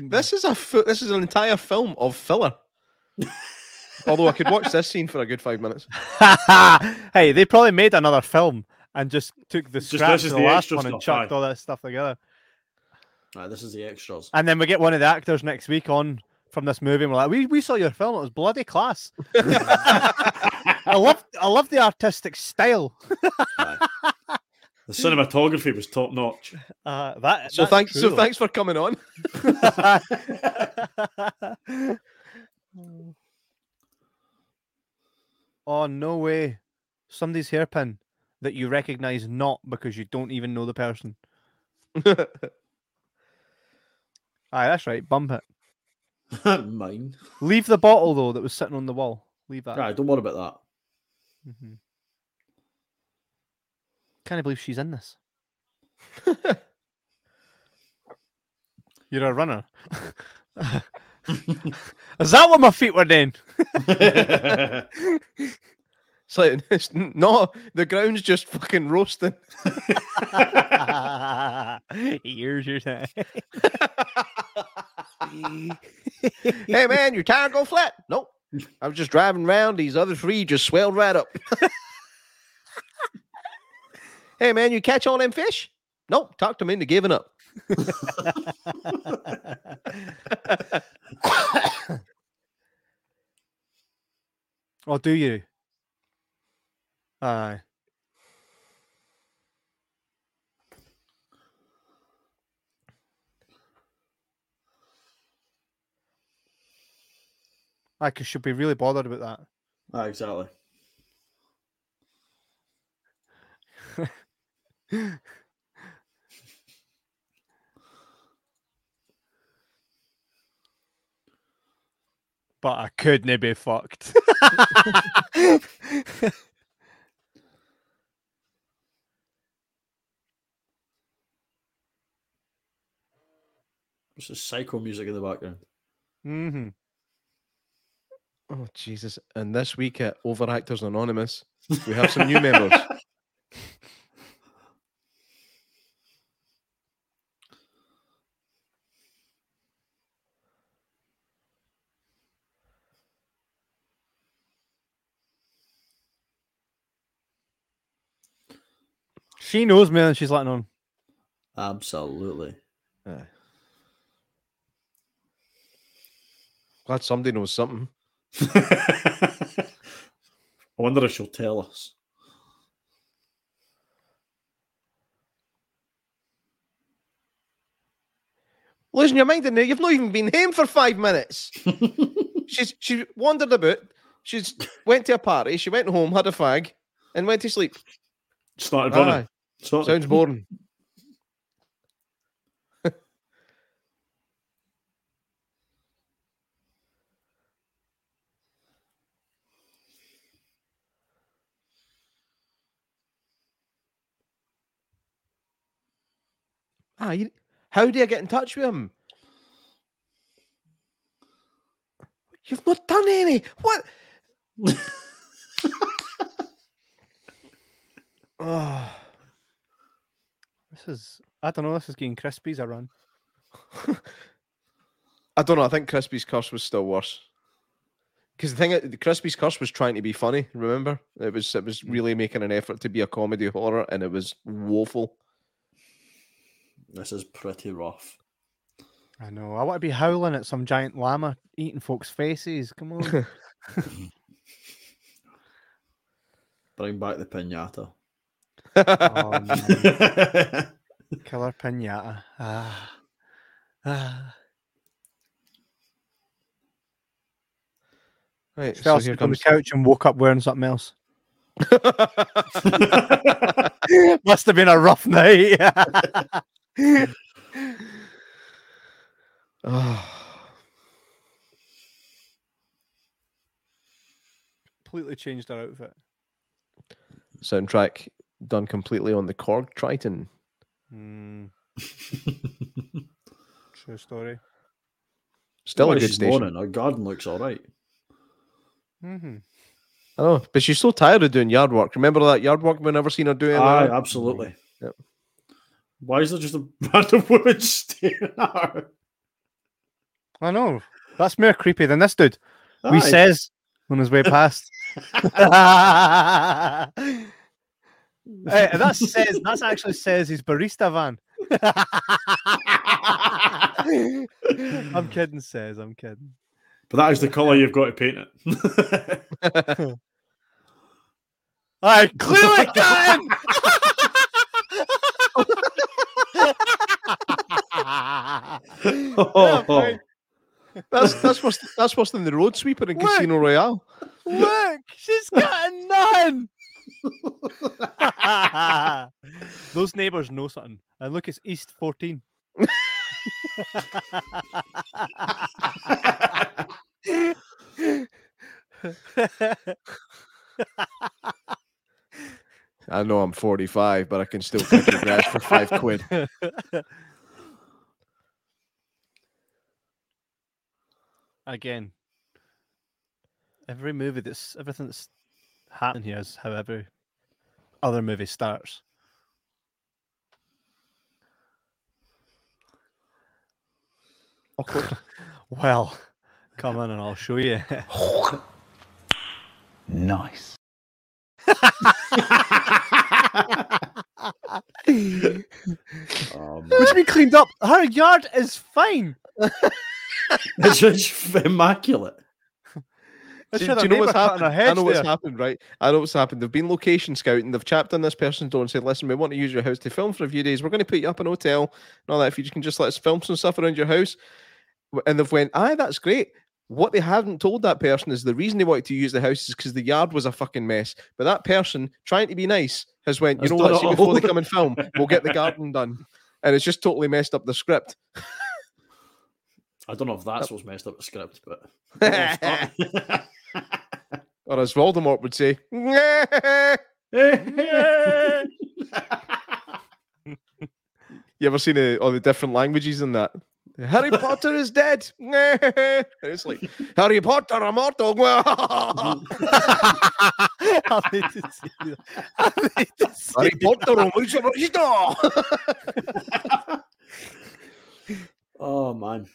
This is a fu- this is an entire film of filler. [LAUGHS] Although I could watch this scene for a good five minutes. [LAUGHS] hey, they probably made another film and just took the Just scraps of the the last one and stuff, chucked aye. all that stuff together. Aye, this is the extras. And then we get one of the actors next week on from this movie, and we're like, "We we saw your film; it was bloody class." [LAUGHS] I love I love the artistic style. Aye. The cinematography was top notch. Uh, that So thanks true, so thanks for coming on. [LAUGHS] oh no way! Somebody's hairpin that you recognize not because you don't even know the person. [LAUGHS] Aye, that's right. Bump it. [LAUGHS] Mine. Leave the bottle though that was sitting on the wall. Leave that. Right, don't worry about that. Mm-hmm. Can't believe she's in this. [LAUGHS] You're a runner. Is that what my feet were doing? that. It's like it's n- no, the ground's just fucking roasting. Here's your time. hey man, your tire go flat? Nope. I was just driving around. These other three just swelled right up. [LAUGHS] hey man, you catch all them fish? Nope. Talked them into giving up or do you? Aye. I should be really bothered about that. Oh, exactly. [LAUGHS] But I couldn't be fucked. [LAUGHS] This is psycho music in the background. Mm-hmm. Oh Jesus! And this week at Overactors Anonymous, we have some new members. [LAUGHS] She knows me and she's letting on. Absolutely. Aye. Glad somebody knows something. [LAUGHS] I wonder if she'll tell us. Losing your mind in there. You've not even been home for five minutes. [LAUGHS] She's she wandered about. She's went to a party. She went home, had a fag, and went to sleep. Started running. Aye, Started- sounds boring. [LAUGHS] Ah, you, how do I get in touch with him? You've not done any. What? oh, [LAUGHS] This is, I don't know, this is getting Crispies a run. [LAUGHS] I don't know. I think Crispy's curse was still worse. Because the thing, the Crispy's curse was trying to be funny. Remember, it was it was hmm. really making an effort to be a comedy horror, and it was woeful. This is pretty rough. I know. I want to be howling at some giant llama eating folks' faces. Come on. [LAUGHS] Bring back the pinata. [LAUGHS] oh. Killer pinata. Ah. [SIGHS] Ah. right, Fell so on the couch and woke up wearing something else. [LAUGHS] [LAUGHS] Must have been a rough night. Ah. [SIGHS] [SIGHS] Completely changed her outfit. soundtrack done completely on the Korg Triton. Mm, [LAUGHS] true story. Still Why a good she's station. moaning, Her garden looks all right. mm-hmm. I know, but she's so tired of doing yard work. Remember that yard work we never seen her doing? Aye, absolutely. Yep. Why is there just a [LAUGHS] random woman staring at her? I know. That's more creepy than this dude. We says on his way past. [LAUGHS] Hey, that says that's actually says his barista van. [LAUGHS] I'm kidding, says I'm kidding. But that is the colour you've got to paint it. I clearly can. Oh, fine. That's that's worse. That's worse than the road sweeper in Look. Casino Royale. Look, she's got none. [LAUGHS] Those neighbours know something. And look, it's East 14. [LAUGHS] I know I'm 45, but I can still cut your grass for five quid. [LAUGHS] Again, every movie that's everything that's happening here is how every other movie starts. Awkward. [LAUGHS] Well, come on and I'll show you. Nice. oh, [LAUGHS] Which we cleaned up. Her yard is fine. [LAUGHS] it's just immaculate. I Do, do you know what's happened? happened? I know what's there. happened, right? I know what's happened. They've been location scouting. They've chapped on this person's door and said, "Listen, we want to use your house to film for a few days. We're going to put you up in a hotel and all that. If you can just let us film some stuff around your house." And they've went, "Aye, that's great. what they haven't told that person is the reason they wanted to use the house is because the yard was a fucking mess. But that person, trying to be nice, has went, you Has know done what, see, before they come and film, we'll get the garden done. And it's just totally messed up the script. I don't know if that's what's messed up the script, but [LAUGHS] [LAUGHS] I don't know if that- Or as Voldemort would say, [LAUGHS] you ever seen uh, all the different languages in that? Harry Potter is dead. [LAUGHS] it's like Harry Potter immortal. [LAUGHS] I need to see that. I need to see Harry that. Potter original. oh man.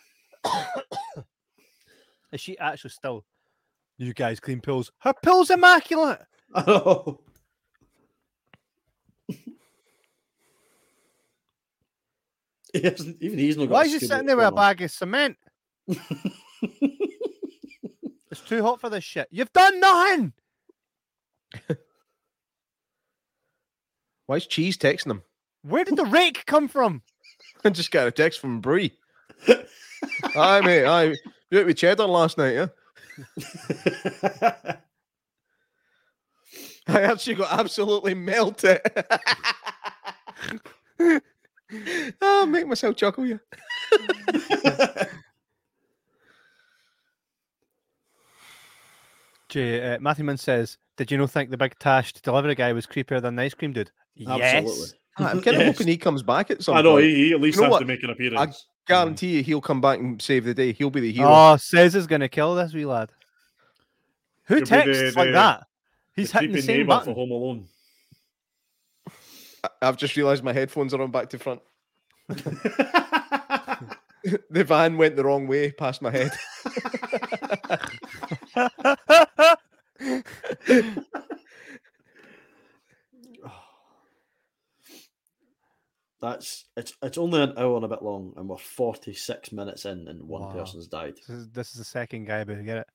[COUGHS] Is she actually still? You guys clean pills. Her pills immaculate. Oh. [LAUGHS] know. He hasn't- Even he's not. got Why a is he sitting there with a bag of cement? [LAUGHS] It's too hot for this shit. You've done nothing. [LAUGHS] Why is Cheese texting him? Where did the rake come from? I just got a text from Brie. Hi, mate. I you out with cheddar last night, yeah? I actually got absolutely melted. [LAUGHS] oh, make myself chuckle, yeah. [LAUGHS] Jay, uh, Matthew Mann says, "Did you not think the big Tash delivery guy was creepier than the ice cream dude?" Absolutely. Yes. I'm kind of Yes. hoping he comes back at some point. I know point. he, he at least know has what? to make an appearance. Mm. Guarantee you he'll come back and save the day. He'll be the hero. Oh, says is gonna kill this wee lad. Who Could be the- texts like the- that? He's the hitting the creepy same neighbour button. for Home Alone. I- I've just realised my headphones are on back to front. [LAUGHS] [LAUGHS] the van went the wrong way past my head. [LAUGHS] That's it's it's only an hour and a bit long, and we're forty six minutes in, and one Wow. person's died. This is, this is the second guy, but get it.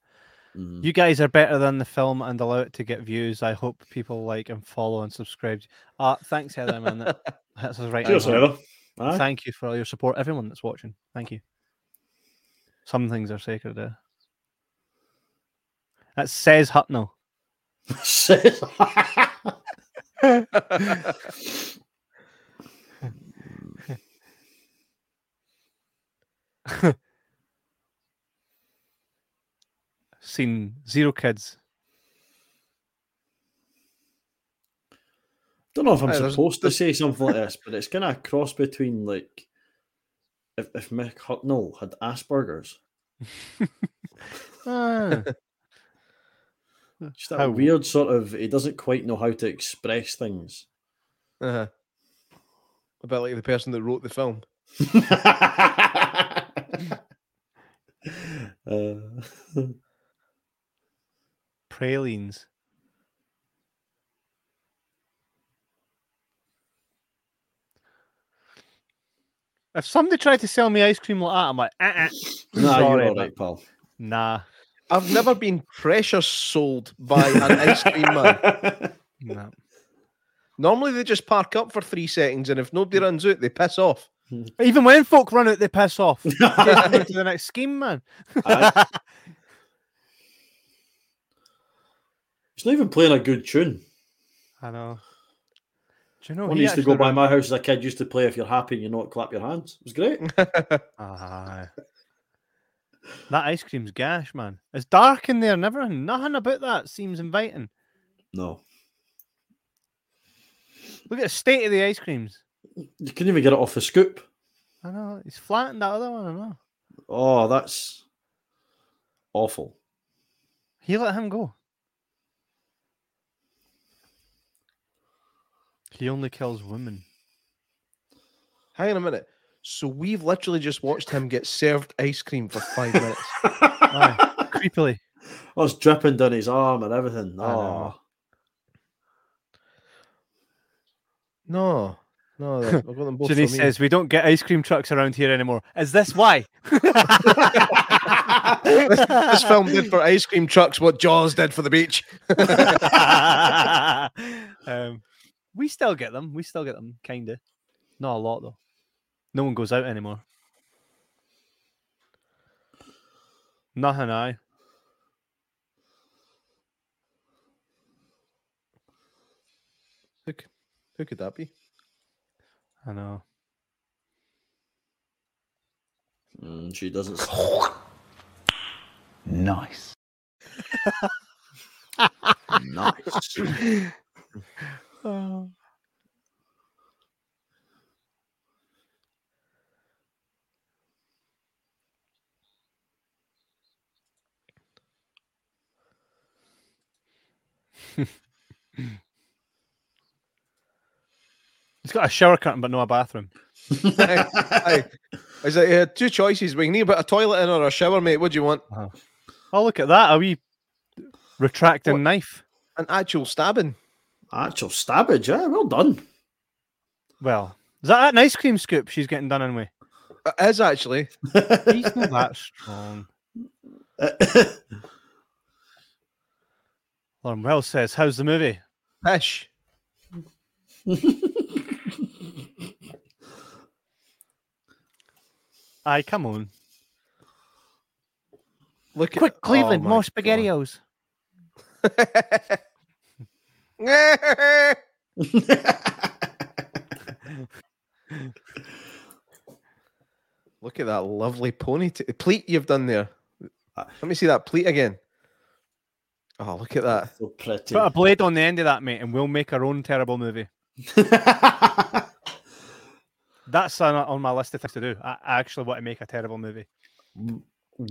Mm. You guys are better than the film and allow it to get views. I hope people like and follow and subscribe. Uh, thanks, Heather, man. That, [LAUGHS] that's right. Cheers. Heather. Aye. Thank you for all your support, everyone that's watching. Thank you. Some things are sacred. Uh. That says Hutnell. [LAUGHS] Says- [LAUGHS] Seen zero kids. don't know if I'm Aye, supposed to say something like this, but it's kind of a cross between like if if Mick Hucknall had Asperger's. Ah, [LAUGHS] Just that How- weird sort of he doesn't quite know how to express things. Uh-huh. A bit like the person that wrote the film. [LAUGHS] [LAUGHS] uh, [LAUGHS] pralines. If somebody tried to sell me ice cream like that, I'm like, uh-uh. [LAUGHS] nah, Sorry, you're all right, but- right, pal. nah, I've never been pressure sold by an ice cream man. nah. Normally they just park up for three seconds and if nobody mm. runs out, they piss off. [LAUGHS] Even when folk run out, they piss off. [LAUGHS] To the next scheme, man. [LAUGHS] He's not even playing a good tune. I know. Do you know One used to go by my house as a kid. Used to play if you're happy, and you know, it, clap your hands. It was great. Aye. that ice cream's gash, man. It's dark in there everything. Nothing about that seems inviting. No, Look at the state of the ice creams. You couldn't even get it off the scoop. I know. He's flattened that other one. I know. Oh, that's awful. He let him go. He only kills women. Hang on a minute. So we've literally just watched him get served ice cream for five [LAUGHS] minutes. Aye. Creepily. Oh, it's dripping down his arm and everything. I know. Oh, No, no, I've got [LAUGHS] them both. Janice says we don't get ice cream trucks around here anymore. Is this why? [LAUGHS] this, this film did for ice cream trucks what Jaws did for the beach. [LAUGHS] um, we still get them. We still get them, kind of. Not a lot though. No one goes out anymore. Nothing, I. Who, who could that be? I know. Mm, she doesn't. s- Nice. nice. Oh. [LAUGHS] He's got a shower curtain but no a bathroom. Aye. Is it uh, two choices? We can need about a toilet in or a shower, mate. What do you want? Oh, look at that. A wee retracting What? knife. An actual stabbing. Actual stabbage, yeah, well done. Well, is that an ice cream scoop she's getting done in with? It is actually. [LAUGHS] He's not that strong. [LAUGHS] Lauren Wells says, How's the movie? Pish. [LAUGHS] Aye, come on. Look at Quick, Cleveland, oh more spaghettios. [LAUGHS] Look at that lovely pony pleat you've done there. Let me see that pleat again. Oh, look at that. so pretty. Put a blade on the end of that, mate, and we'll make our own terrible movie. [LAUGHS] That's on, on my list of things to do. I, I actually want to make a terrible movie.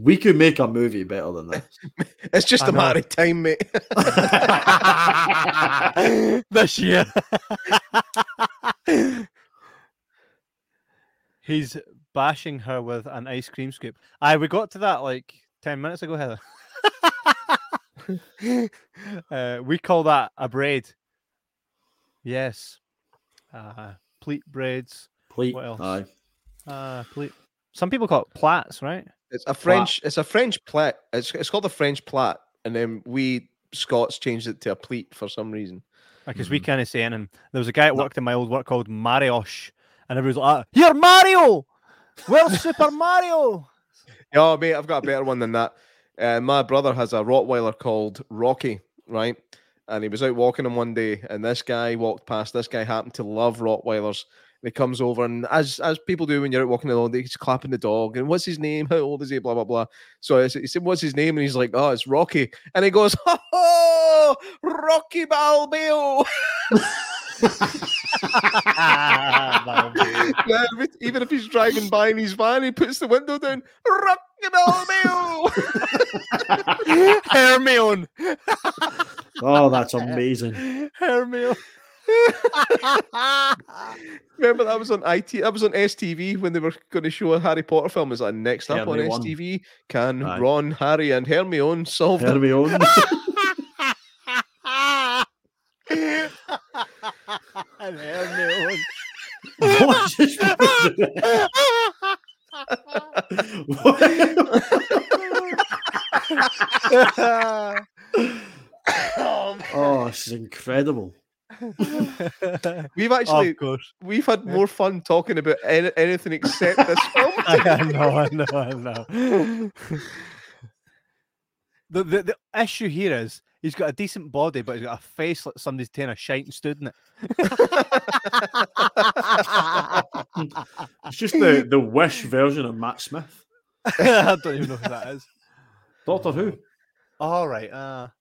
we could make a movie better than this. [LAUGHS] It's just I a know. matter of time, mate. [LAUGHS] this year. [LAUGHS] He's bashing her with an ice cream scoop. I we got to that like 10 minutes ago, Heather. uh, we call that a braid. Yes. Uh, pleat braids. Please. What else? Aye. Uh, pleat. Some people call it plats, right? It's a French. It's a French plait. It's it's called a French plait, and then we Scots changed it to a pleat for some reason. Because we can't say anything. There was a guy that worked in my old work called Mariosh, and everybody was like, "Ah, You're Mario! Well, [LAUGHS] Super Mario! Oh, mate, I've got a better one than that. Uh, my brother has a Rottweiler called Rocky, right? And he was out walking him one day, and this guy walked past. This guy happened to love Rottweilers. And he comes over, and as as people do when you're out walking along, he's clapping the dog. And what's his name? [LAUGHS] How old is he? Blah blah blah. So I said, he said, "What's his name?" And he's like, "Oh, it's Rocky." And he goes, [LAUGHS] "Oh, Rocky Balboa." [LAUGHS] Yeah, even if he's driving by in his van, he puts the window down. Rocky Balboa. Hermione! Oh, that's amazing. Hermione! [LAUGHS] Remember that was on IT. That was on STV when they were going to show a Harry Potter film. Is like next up on Hermione. STV? Can Aye. Ron, Harry, and Hermione solve the Hermione. [LAUGHS] and Hermione. what just [LAUGHS] Oh, this is incredible. We've actually of course. we've had more fun talking about any, anything except this film. [LAUGHS] I know, I know, I know. The, the the issue here is he's got a decent body, but he's got a face like somebody's taking a shite and stood in it. It's just the, the Wish version of Matt Smith. [LAUGHS] I don't even know who that is. Doctor Who. All right. Uh, It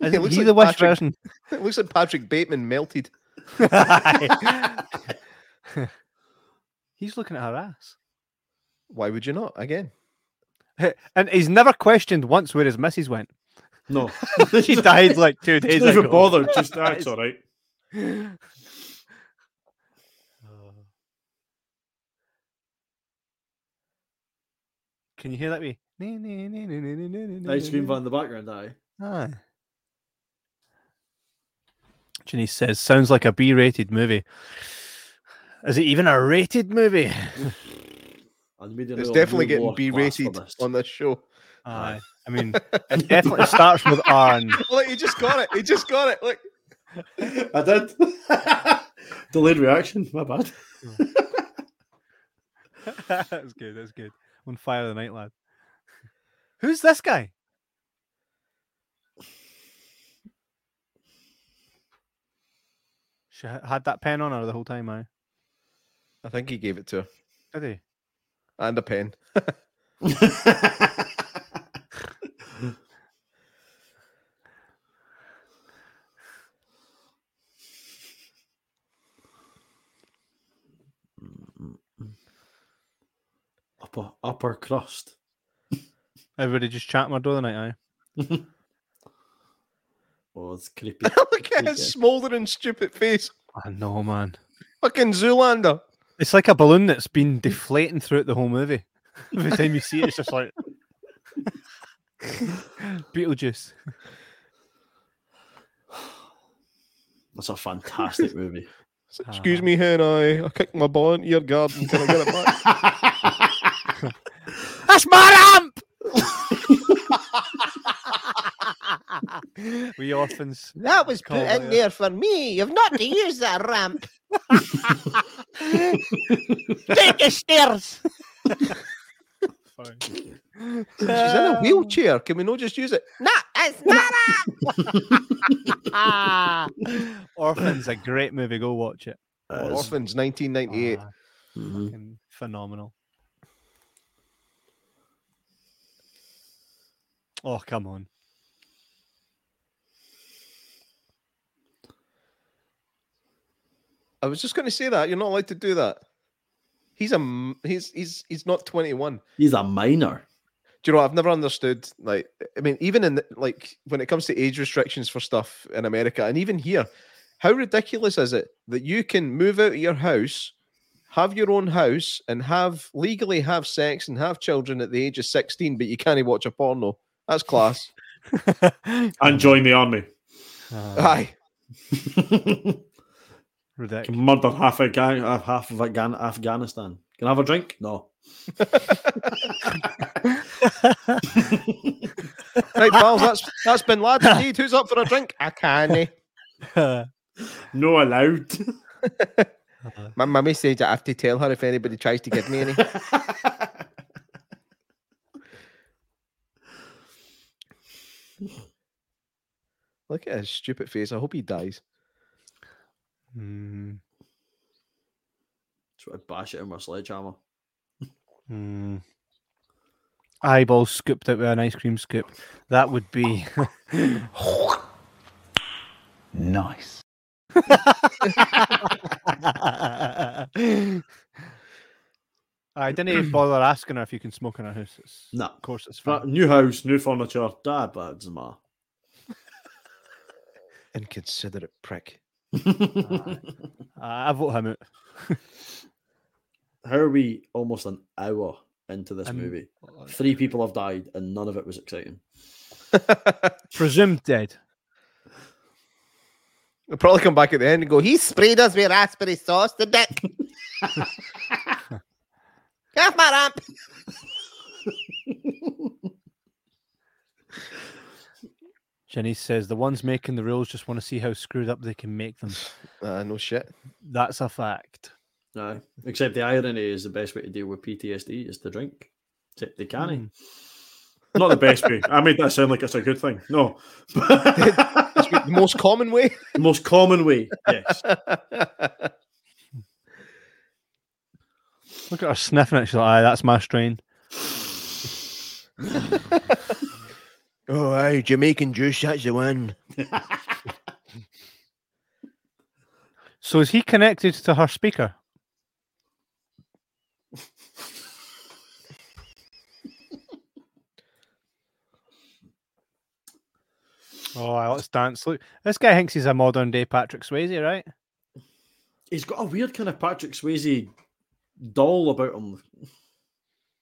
isn't looks he like the Wish Patrick- version? [LAUGHS] It looks like Patrick Bateman melted. [LAUGHS] He's looking at her ass. Why would you not? Again, [LAUGHS] And he's never questioned once where his missus went. No, She died like two days He's not even ago. bothered. Just that's all right. Can you hear that? Wee? ice cream van in the background. Aye. Aye. Janice says, sounds like a B rated movie. Is it even a rated movie? And we did it's definitely getting B rated on this show. Aye. I mean, it [LAUGHS] definitely starts with R and [LAUGHS] Look, he just got it. He just got it. Look. I did. [LAUGHS] Delayed reaction. My bad. that's good. That's good. On fire the night, lad. Who's this guy? She had that pen on her the whole time, I I think he gave it to her. did he? And a pen. [LAUGHS] upper upper crust. Everybody just chat my door the night, aye. [LAUGHS] Oh, it's creepy. [LAUGHS] Look his smouldering, stupid face. I know, man. Fucking Zoolander. It's like a balloon that's been deflating throughout the whole movie. Every time you see it, it's just like [LAUGHS] Beetlejuice. That's a fantastic movie. Excuse me, hen I. I kicked my ball into your garden. Can I get it back? [LAUGHS] That's my ramp. [LAUGHS] we orphans. [LAUGHS] That was Call put in there for me. You've not to use that ramp. [LAUGHS] Take the stairs. Fine. She's in a wheelchair. Can we not just use it? No, it's not a Orphans, a great movie. Go watch it. It is. Orphans, 1998. Ah, Mhm. phenomenal. Oh come on! I was just going to say that. You're not allowed to do that. He's a m- he's he's he's not 21. He's a minor. Do you know? I've never understood. Like, I mean, even in the, like when it comes to age restrictions for stuff in America, and even here, how ridiculous is it that you can move out of your house, have your own house, and have legally have sex and have children at the age of 16, but you can't watch a porno? That's class. [LAUGHS] And join the army. Ah, Aye. [LAUGHS] ridiculous. Can murder half a gang, uh, half of Afghan- Afghanistan. Can I have a drink? No. [LAUGHS] Right, pals. That's that's been lads indeed. Who's up for a drink? I can't. [LAUGHS] No allowed. [LAUGHS] My mummy says I have to tell her if anybody tries to give me any. Look at his stupid face. I hope he dies. Mm, Just want to bash it in with a sledgehammer. mm. Eyeball scooped out with an ice cream scoop. That would be. Nice. [LAUGHS] I didn't even bother asking her if you can smoke in her house. It's, No. Of course, it's fine. New house, new furniture. Dad, but it doesn't matter. Inconsiderate prick. I, I vote him out. [LAUGHS] How are we almost an hour into this Um, movie? Three people have died, and none of it was exciting. [LAUGHS] Presumed dead. He'll probably come back at the end and go, He sprayed us with raspberry sauce, the dick. [LAUGHS] Get off my ramp. Jenny says the ones making the rules just want to see how screwed up they can make them. uh, no shit. That's a fact. No, except the irony is the best way to deal with PTSD is to drink. Except they can't. Mm. Not the best way. I made that sound like it's a good thing. No. [LAUGHS] It's the most common way. the [LAUGHS] most common way, yes. Look at her sniffing it. She's like, aye, that's my strain. [LAUGHS] oh, aye, Jamaican juice, that's the one. [LAUGHS] So is he connected to her speaker? [LAUGHS] Oh, aye, let's dance. Look, this guy thinks he's a modern day Patrick Swayze, right? He's got a weird kind of Patrick Swayze doll about him.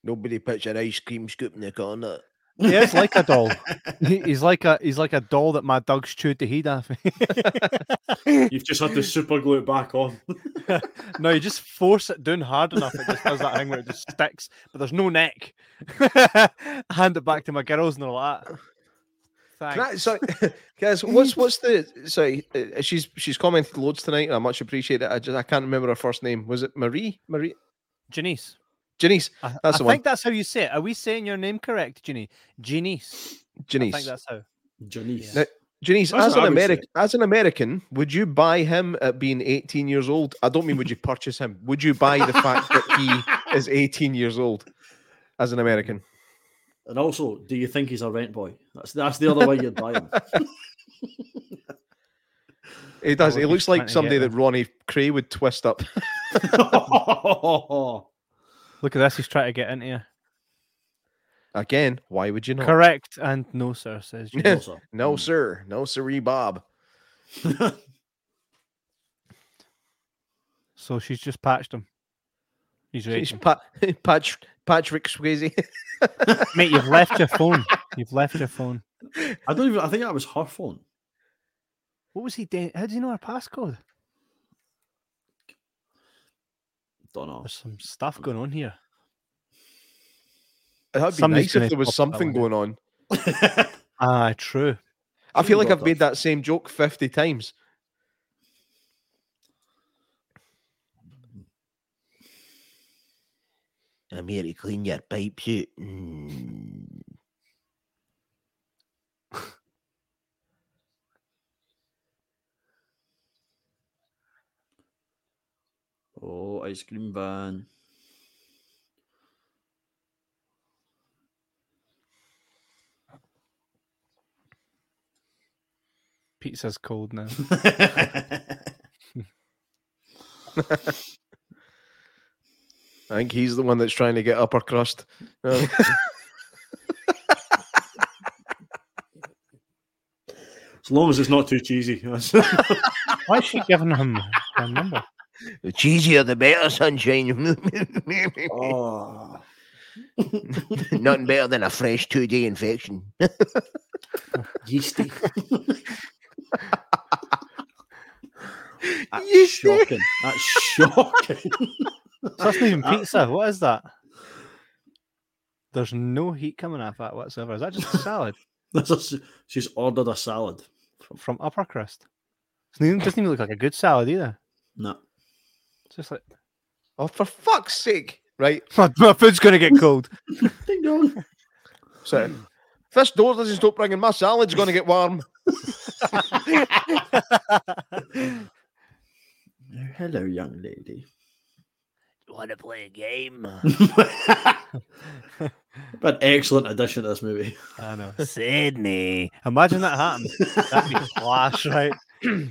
Nobody puts an ice cream scoop in the corner. He it's like a doll. [LAUGHS] He's like a he's like a doll that my dog's chewed the heat off. [LAUGHS] You've just had to super glue it back on. [LAUGHS] no, you just force it down hard enough. It just does that thing where it just sticks, but there's no neck. Hand it back to my girls and they're like, "Ah, I, thanks. sorry, guys, what's what's the sorry? Uh, she's she's commented loads tonight. and I much appreciate it. I just I can't remember her first name. Was it Marie? Marie? Janice. Janice. I, That's I the one. think that's how you say it. Are we saying your name correct, Ginny? Janice. I think Janice. that's how. Janice. Now- Janice, That's as an I would say. American, as an American, would you buy him at being 18 years old? I don't mean would you purchase him. Would you buy the fact that he [LAUGHS] is 18 years old as an American? And also, do you think he's a rent boy? That's that's the other way you'd buy him. He does. would He looks like somebody that Ronnie Kray would twist up. [LAUGHS] [LAUGHS] Look at this. He's trying to get into you. Again, why would you not? Correct and no, sir, says Ginny. [LAUGHS] Also, No, sir. No, mm. sirree, Bob. [LAUGHS] So she's just patched him. He's He's raging. pa- [LAUGHS] Patch, Patrick Swayze. Mate, you've left your phone. You've left your phone. I don't even. I think that was her phone. What was he doing? How does he know our passcode? Don't know. There's some stuff going on here. That'd be Somebody's nice if there was something going on. [LAUGHS] Ah, true. I feel like I've made that same joke 50 times. I'm here to clean your pipes out. Mm. Oh, ice cream van. Pizza's cold now. [LAUGHS] I think he's the one that's trying to get upper crust. [LAUGHS] As long as it's not too cheesy. [LAUGHS] Why is she giving him a number? The cheesier the better, sunshine. [LAUGHS] oh. Nothing better than a fresh two day infection. [LAUGHS] Yeasty. That's Yeasty. shocking. That's shocking. So [LAUGHS] that's not even pizza. What is that? There's no heat coming off that whatsoever. Is that just a salad That's a s she's ordered a salad. from upper crust? It doesn't even look like a good salad either. No. It's just like oh, for fuck's sake. Right. [LAUGHS] my, my food's gonna get cold. [LAUGHS] Ding dong. So if this door doesn't stop ringing, my salad's going to get warm. [LAUGHS] Hello, young lady. You Want to play a game? An excellent addition to this movie. I know. Sydney. Imagine that happened. That'd be class, right? [CLEARS THROAT]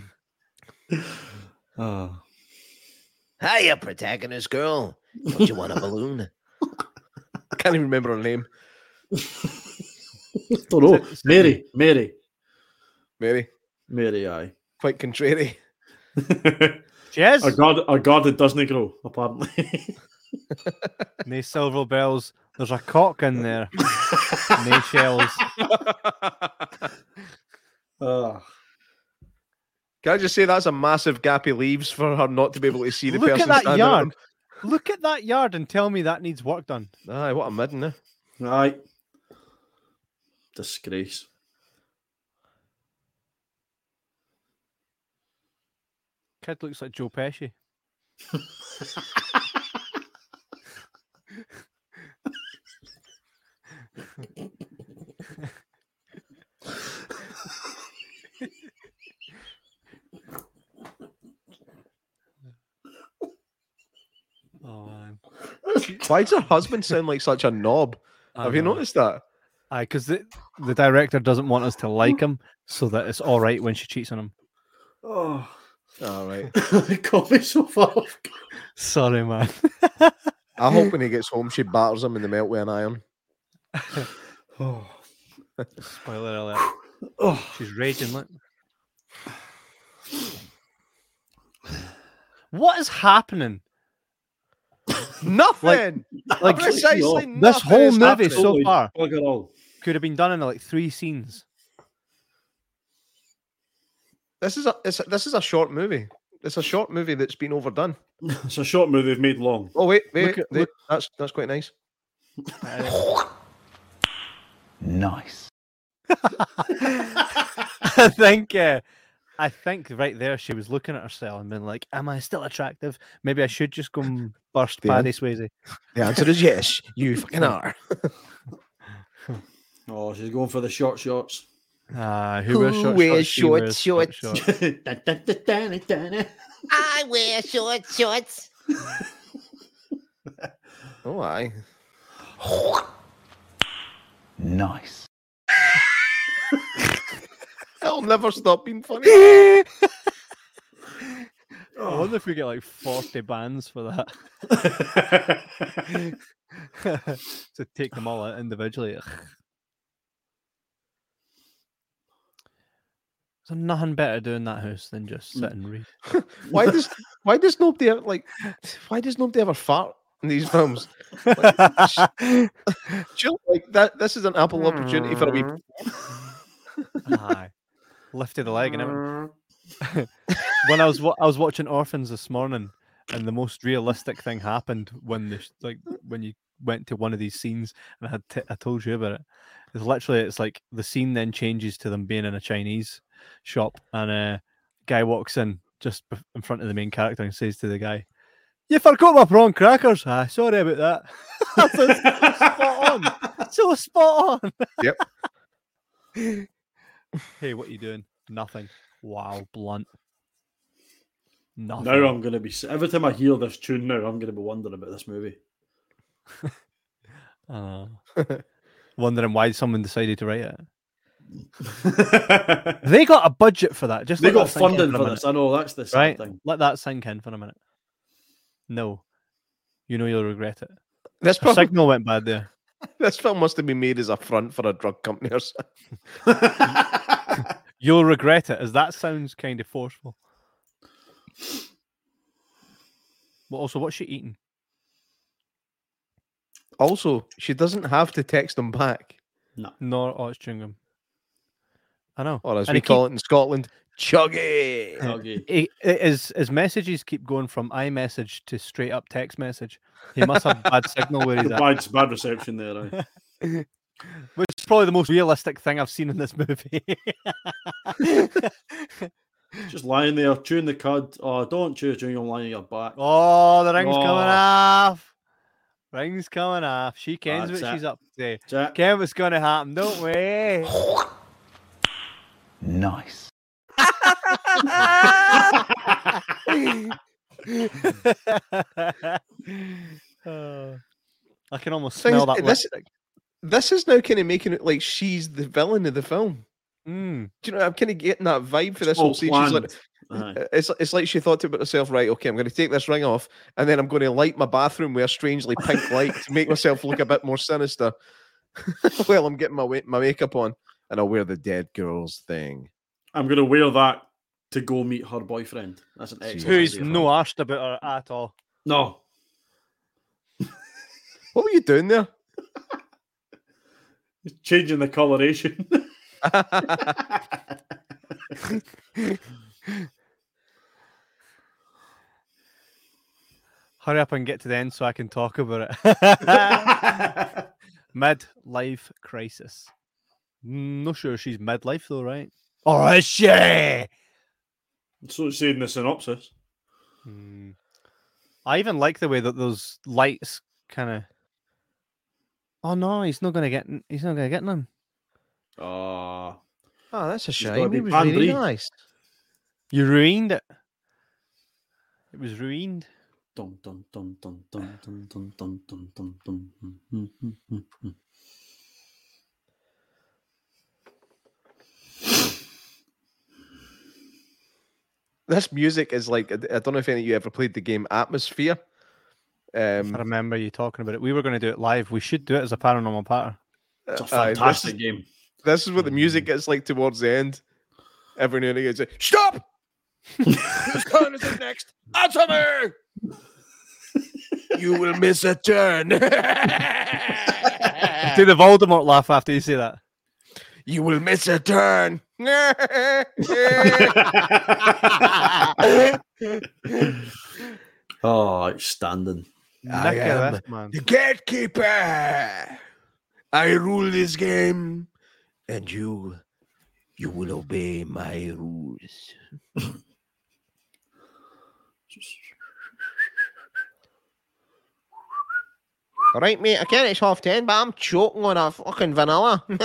Oh. Hiya, protagonist girl. Don't you want a balloon? I [LAUGHS] can't even remember her name. [LAUGHS] Don't know. Mary. Mary. Mary. Mary, aye. Quite contrary. [LAUGHS] Cheers. a god, a god that doesn't grow, apparently. Nae silver bells. There's a cock in there. Nae shells. Ah. Can I just say that's a massive gap he leaves for her not to be able to see the Look person at that yard. on- Look at that yard and tell me that needs work done. Aye, what a midden, eh? Aye. Disgrace. Kid looks like Joe Pesci. [LAUGHS] [LAUGHS] Oh man. [LAUGHS] Why does her husband sound like such a knob? Have you noticed that? Aye, because the, the director doesn't want us to like him, so that it's all right when she cheats on him. Oh. All right. it caught me so far off. Sorry, man. I hope when he [LAUGHS] gets home, she batters him in the melt with an iron. Oh. [LAUGHS] Spoiler alert. Oh. [SIGHS] She's raging. Look. What is happening? Nothing. Like precisely this this whole movie so far could have been done in like three scenes. This is a it's, a- this is a short movie. It's a short movie that's been overdone. [LAUGHS] it's a short movie they've made long. Oh wait, wait, Look at- wait. look- that's that's quite nice. Nice. I think uh, I think right there she was looking at herself and being like, "Am I still attractive? Maybe I should just go and burst Yeah. Paddy Swayze." The answer is yes. You fucking [LAUGHS] are. Oh, she's going for the short shorts. Ah, who, wears Who short wears shorts? She short wears shorts? shorts. [LAUGHS] I wear short shorts. Oh, I. Nice. It'll never stop being funny. [LAUGHS] I wonder if we get like forty bands for that. [LAUGHS] to take them all out individually. There's nothing better doing that house than just mm. sit and read. [LAUGHS] Why does why does nobody ever, like why does nobody ever fart in these films? Chill, like that. This is an ample opportunity for a wee. Aye. Lifted the leg and everything. [LAUGHS] when I was wa- I was watching Orphans this morning, and the most realistic thing happened when the like when you went to one of these scenes, and I had t- I told you about it. It's literally it's like the scene then changes to them being in a Chinese shop, and a guy walks in just in front of the main character and says to the guy, "You forgot my prawn crackers." Ah, sorry about that. [LAUGHS] That's so spot on. So spot on. Yep. [LAUGHS] hey, what are you doing? Nothing. Wow, blunt. Nothing. Now I'm going to be every time I hear this tune. Now I'm going to be wondering about this movie. [LAUGHS] Uh, wondering why someone decided to write it. [LAUGHS] They got a budget for that. Just they got that sink in funding a for this. I know that's the sad right? thing. Let that sink in for a minute. No, you know you'll regret it. This probably... film, signal went bad there. This film must have been made as a front for a drug company or something. [LAUGHS] You'll regret it, as that sounds kind of forceful. But also, what's she eating? Also, she doesn't have to text them back, No. Nor oh, it's chewing gum. I know. or as And we he keep- call it in Scotland, chuggy. Okay. He, his his messages keep going from iMessage to straight up text message. He must have bad signal where he's at. bad, bad reception there. Eh? aye. [LAUGHS] Which is probably the most realistic thing I've seen in this movie. [LAUGHS] Just lying there, chewing the cud. Oh, don't chew chewing gum lying on your back. oh, the ring's oh. coming Oh. off. Ring's coming off. She kens That's what it. she's up to. Jack. Ken what's going to happen, don't we? Nice. I can almost Thing smell that this- lipstick. This is now kind of making it like she's the villain of the film. Mm. Do you know? I'm kind of getting that vibe for this all whole scene. She's like, planned. Aye. it's it's like she thought to herself, right? Okay, I'm going to take this ring off, and then I'm going to light my bathroom with a strangely pink light to make myself look a bit more sinister. [LAUGHS] well, I'm getting my my makeup on, and I'll wear the dead girls thing. I'm going to wear that to go meet her boyfriend. That's an excellent Who's idea for no her. arsed about her at all. No. [LAUGHS] What were you doing there? [LAUGHS] Changing the coloration. [LAUGHS] Hurry up and get to the end so I can talk about it. Midlife crisis. Not sure she's midlife though, right? Or is she? So it's saying the synopsis. Hmm. I even like the way that those lights kind of. Oh no, he's not gonna get. He's not gonna get none. Ah. Oh, that's a shame. be It was really nice. You ruined it. It was ruined. Dun, dun, dun, dun, dun, dun, dun, dun, dun, dun, dun, hmm, hmm, hmm, hmm, hmm. This music is like I I don't know if any of you ever played the game Atmosfear. Um, I Um, remember you talking about it. We were going to do it live. We should do it as a paranormal pattern. It's a aye, this fantastic game. This is what the music mm. gets like towards the end. Every now and again, it's like, stop! Whose turn is it next? Answer me! you will miss a turn. [LAUGHS] Do the Voldemort laugh after you say that. You will miss a turn. [LAUGHS] Oh, outstanding. I am the gatekeeper. I rule this game, and you, You will obey my rules. [LAUGHS] All right, mate. I can't it's half ten, but I'm choking on a fucking vanilla. [LAUGHS] Can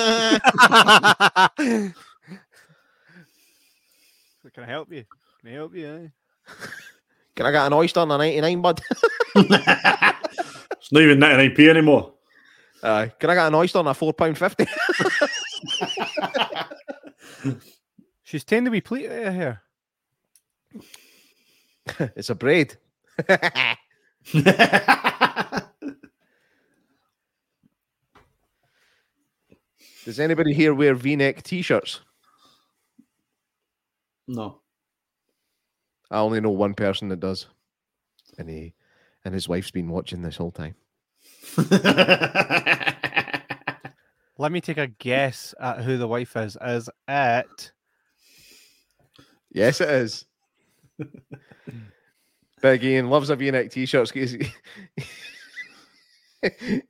I help you? Can I help you? eh? [LAUGHS] Can I get an oyster on a 99, bud? [LAUGHS] It's not even 99p anymore. Aye. Can I get an oyster on a four pound fifty? She's taking to be pleat out here. it's a braid. Does anybody here wear V-neck t-shirts? No. I only know one person that does, and he and his wife's been watching this whole time. [LAUGHS] Let me take a guess at who the wife is. Is it Yes, it is. Big Ian loves a V-neck t-shirts. [LAUGHS] He's,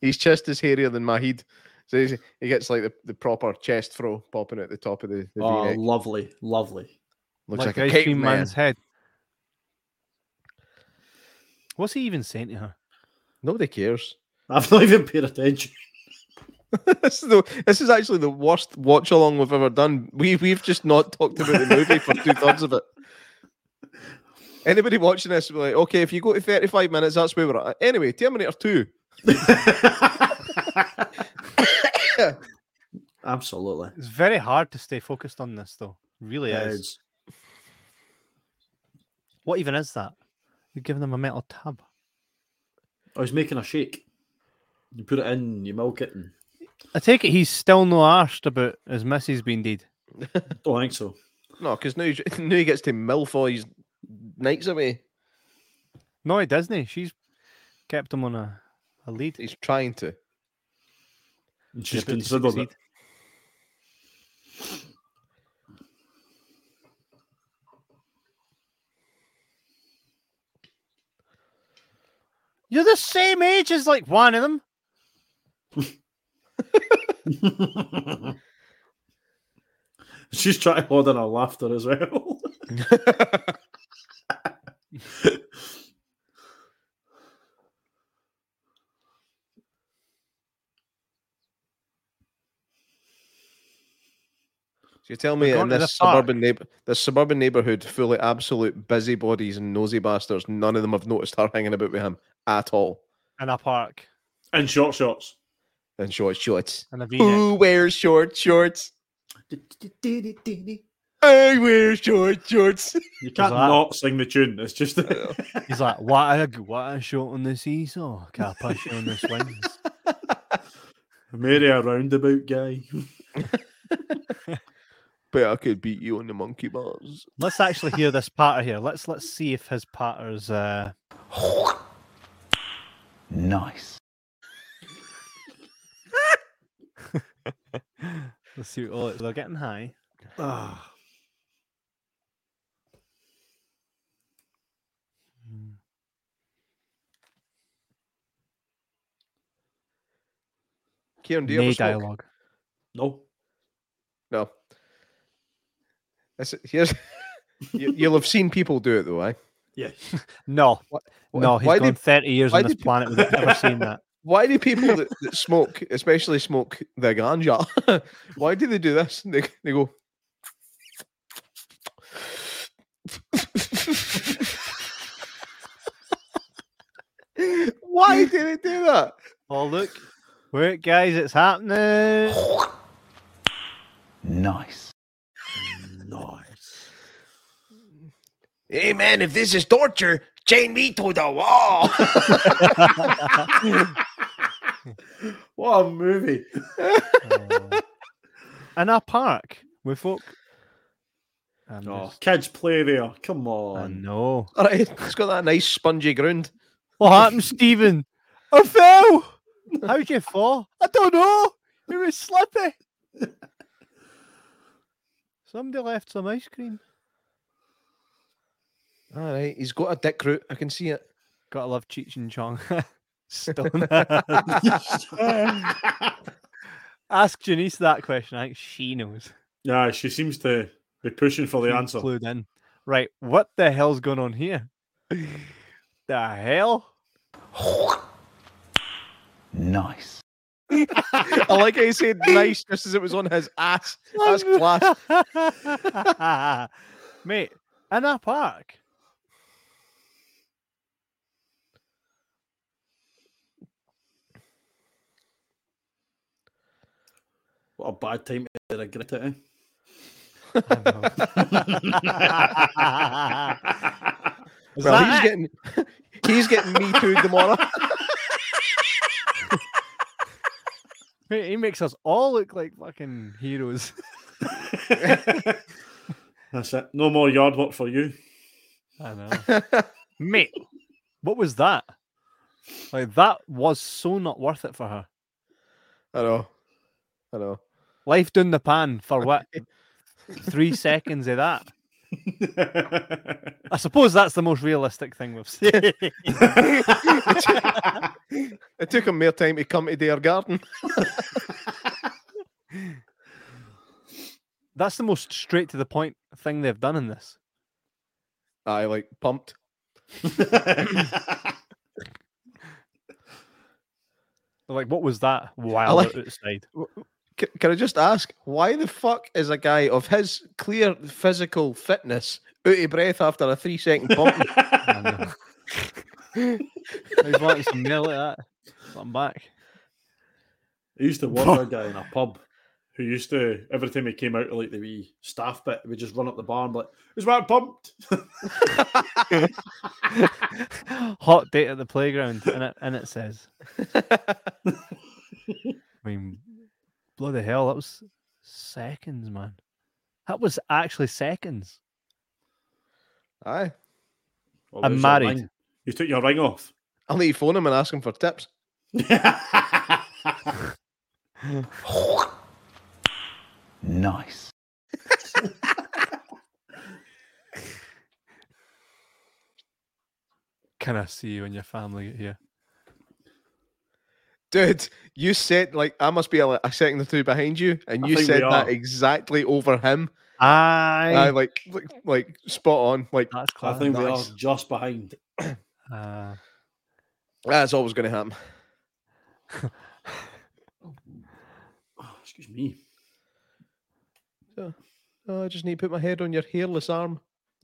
he's chest is hairier than my head, so he's, he gets like the, the proper chest throw popping at the top of the, the Oh, V-neck. lovely, lovely. Looks like, like, a cream caveman. man's head? What's he even saying to her? Nobody cares. [LAUGHS] I've not even paid attention. this, is the, this is actually the worst watch along we've ever done. We we've just not talked about the movie for two thirds of it. [LAUGHS] Anybody watching this will be like, okay, if you go to 35 minutes, that's where we're at. Anyway, Terminator 2. [LAUGHS] [LAUGHS] Absolutely. It's very hard to stay focused on this, though. Really It is. is. What even is that? You're giving them a metal tab. Oh, I was making a shake. You put it in, you milk it, and I take it he's still no arsed about his missus being dead. [LAUGHS] don't think so. No, because now, he's- [LAUGHS] now he gets to milf all his nights away. No, he doesn't. She's kept him on a, a lead. He's trying to. And she's about to considered it. succeed. You're the same age as like one of them. [LAUGHS] she's trying to hold in her laughter as well. [LAUGHS] [LAUGHS] So you tell me in this the suburban neighbor, this suburban neighborhood full of absolute busybodies and nosy bastards, none of them have noticed her hanging about with him at all. In a park. And short shorts. And short shorts. And a V-neck. Who wears short shorts? I wear short shorts. You can't that- not sing the tune. It's just [LAUGHS] He's like, what a, what a shot on the seesaw. Can I push you on the swings? [LAUGHS] Mary a roundabout guy. [LAUGHS] But I could beat you on the monkey bars. Let's actually hear this patter here. Let's let's see if his patter's uh nice. [LAUGHS] let's see oh they're getting high. Hmm. Kieran, do you Nay ever dialogue. no. No. This, here's, [LAUGHS] you, you'll have seen people do it though, eh? Yeah. No, Wh- no, he's why gone do- 30 years why on this do planet without ever seen that. [LAUGHS] Why do people that, that smoke, especially smoke the ganja, [LAUGHS] why do they do this? They, they go. why do they do that? Oh look. Wait guys, it's happening. Nice. Nice. Hey man, if this is torture, chain me to the wall. [LAUGHS] What a movie. Uh, oh. In a park with folk. And Oh, there's- kids play there. Come on. I on. know. All right, it's got that nice spongy ground. What happened, Stephen? I fell. How did you fall? I don't know. It was slippy. Somebody left some ice cream. All right, he's got a dick root. I can see it. Gotta love Cheech and Chong. [LAUGHS] Stone. [LAUGHS] [LAUGHS] Ask Janice that question. I think she knows. Yeah, she seems to be pushing for the Seems answer. Clued in. Right, what the hell's going on here? [SIGHS] the hell? Nice. I like how he said nice just as it was on his ass. That's class. Mate, in a park. What a bad time to regret it. Eh? Is [LAUGHS] Well, he's it? getting he's getting me too tomorrow. [LAUGHS] Mate, he makes us all look like fucking heroes. [LAUGHS] That's it. No more yard work for you. I know. Mate, what was that? Like that was so not worth it for her. I know. I know. Life down the pan for what? [LAUGHS] Three seconds of that. [LAUGHS] I suppose that's the most realistic thing we've seen. [LAUGHS] It took him more time to come to their garden. that's the most straight to the point thing they've done in this. I like pumped. Like, what was that while like- outside? Can, can I just ask why the fuck is a guy of his clear physical fitness out of breath after a three second pump? I know. [LAUGHS] He's wanting some meal like that. I'm back. I used to work with a guy in a pub who used to every time he came out of like the wee staff bit, we just run up the bar and be like, "Is that pumped?" [LAUGHS] Hot date at the playground, and it and it says. [LAUGHS] I mean, bloody hell, that was seconds, man. That was actually seconds. Aye. Well, I'm married. You took your ring off. I'll need to phone him and ask him for tips. [LAUGHS] Nice. Can I see you and your family get here? Dude, you said like I must be a, a second or two behind you, and I you said that exactly over him. I Aye, like, like like spot on. Like that's I think nice. we are just behind. Uh, [CLEARS THROAT] [CLEARS THROAT] that's always going to happen. Oh, excuse me. Oh, I just need to put my head on your hairless arm. [CLEARS THROAT]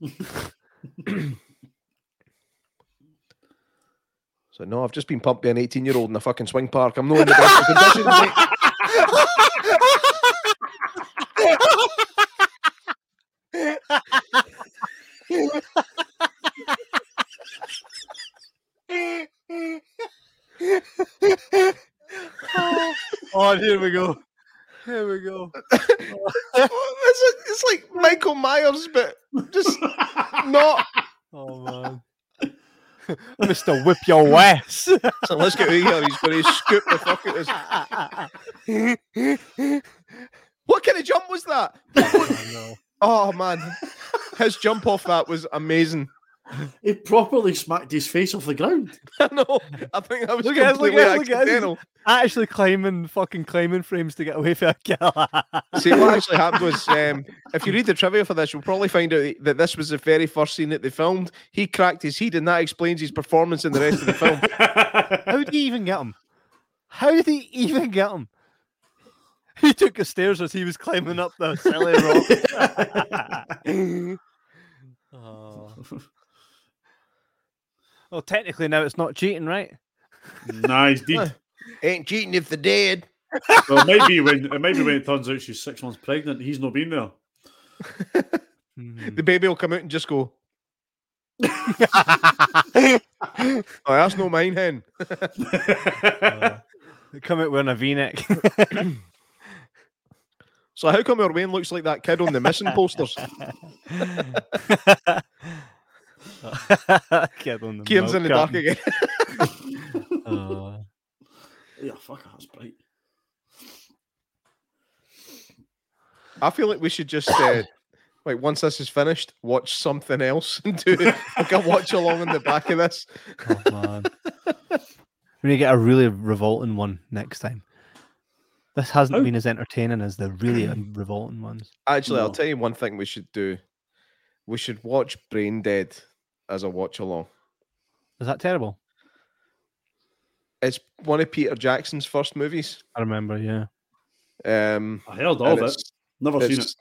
so no, I've just been pumped by an 18 year old in a fucking swing park. I'm not in the best of conditions, oh, here we go. Here we go. it's, [LAUGHS] it's like Michael Myers, but just not. Oh man. [LAUGHS] Mr. Whip Your West. So let's get here. He's going to scoop the fuck out of us. [LAUGHS] What kind of jump was that? Oh man, his jump off that was amazing. He properly smacked his face off the ground. [LAUGHS] I know. I think that was Look at it, look completely at it, look at accidental. Actually climbing fucking climbing frames to get away from a killer. [LAUGHS] See, what actually happened was, um, if you read the trivia for this, you'll probably find out that this was the very first scene that they filmed. He cracked his head, and that explains his performance in the rest of the film. [LAUGHS] How did he even get him? How did he even get him? He took the stairs as he was climbing up the silly rock. oh. Well, technically now it's not cheating, right? nice, deed. [LAUGHS] Ain't cheating if they're dead. well, maybe when maybe when it turns out she's six months pregnant. He's not been there. The baby will come out and just go, [LAUGHS] "Oh, that's no mine, hen." Uh, [LAUGHS] they come out wearing a V-neck. So how come our Wayne looks like that kid on the missing posters? [LAUGHS] Kid on the Kieran's in the dark again. [LAUGHS] Uh, Yeah, fuck, that's bright. I feel like we should just, uh, like, once this is finished, watch something else [LAUGHS] and do like a watch along in the back of this. oh, man. We need to get a really revolting one next time. This hasn't How- been as entertaining as the really [CLEARS THROAT] revolting ones. Actually, I'll tell you one thing we should do. We should watch Braindead as a watch along. Is that terrible? It's one of Peter Jackson's first movies. I remember, yeah. Um, I heard and of it. Never seen it. it's,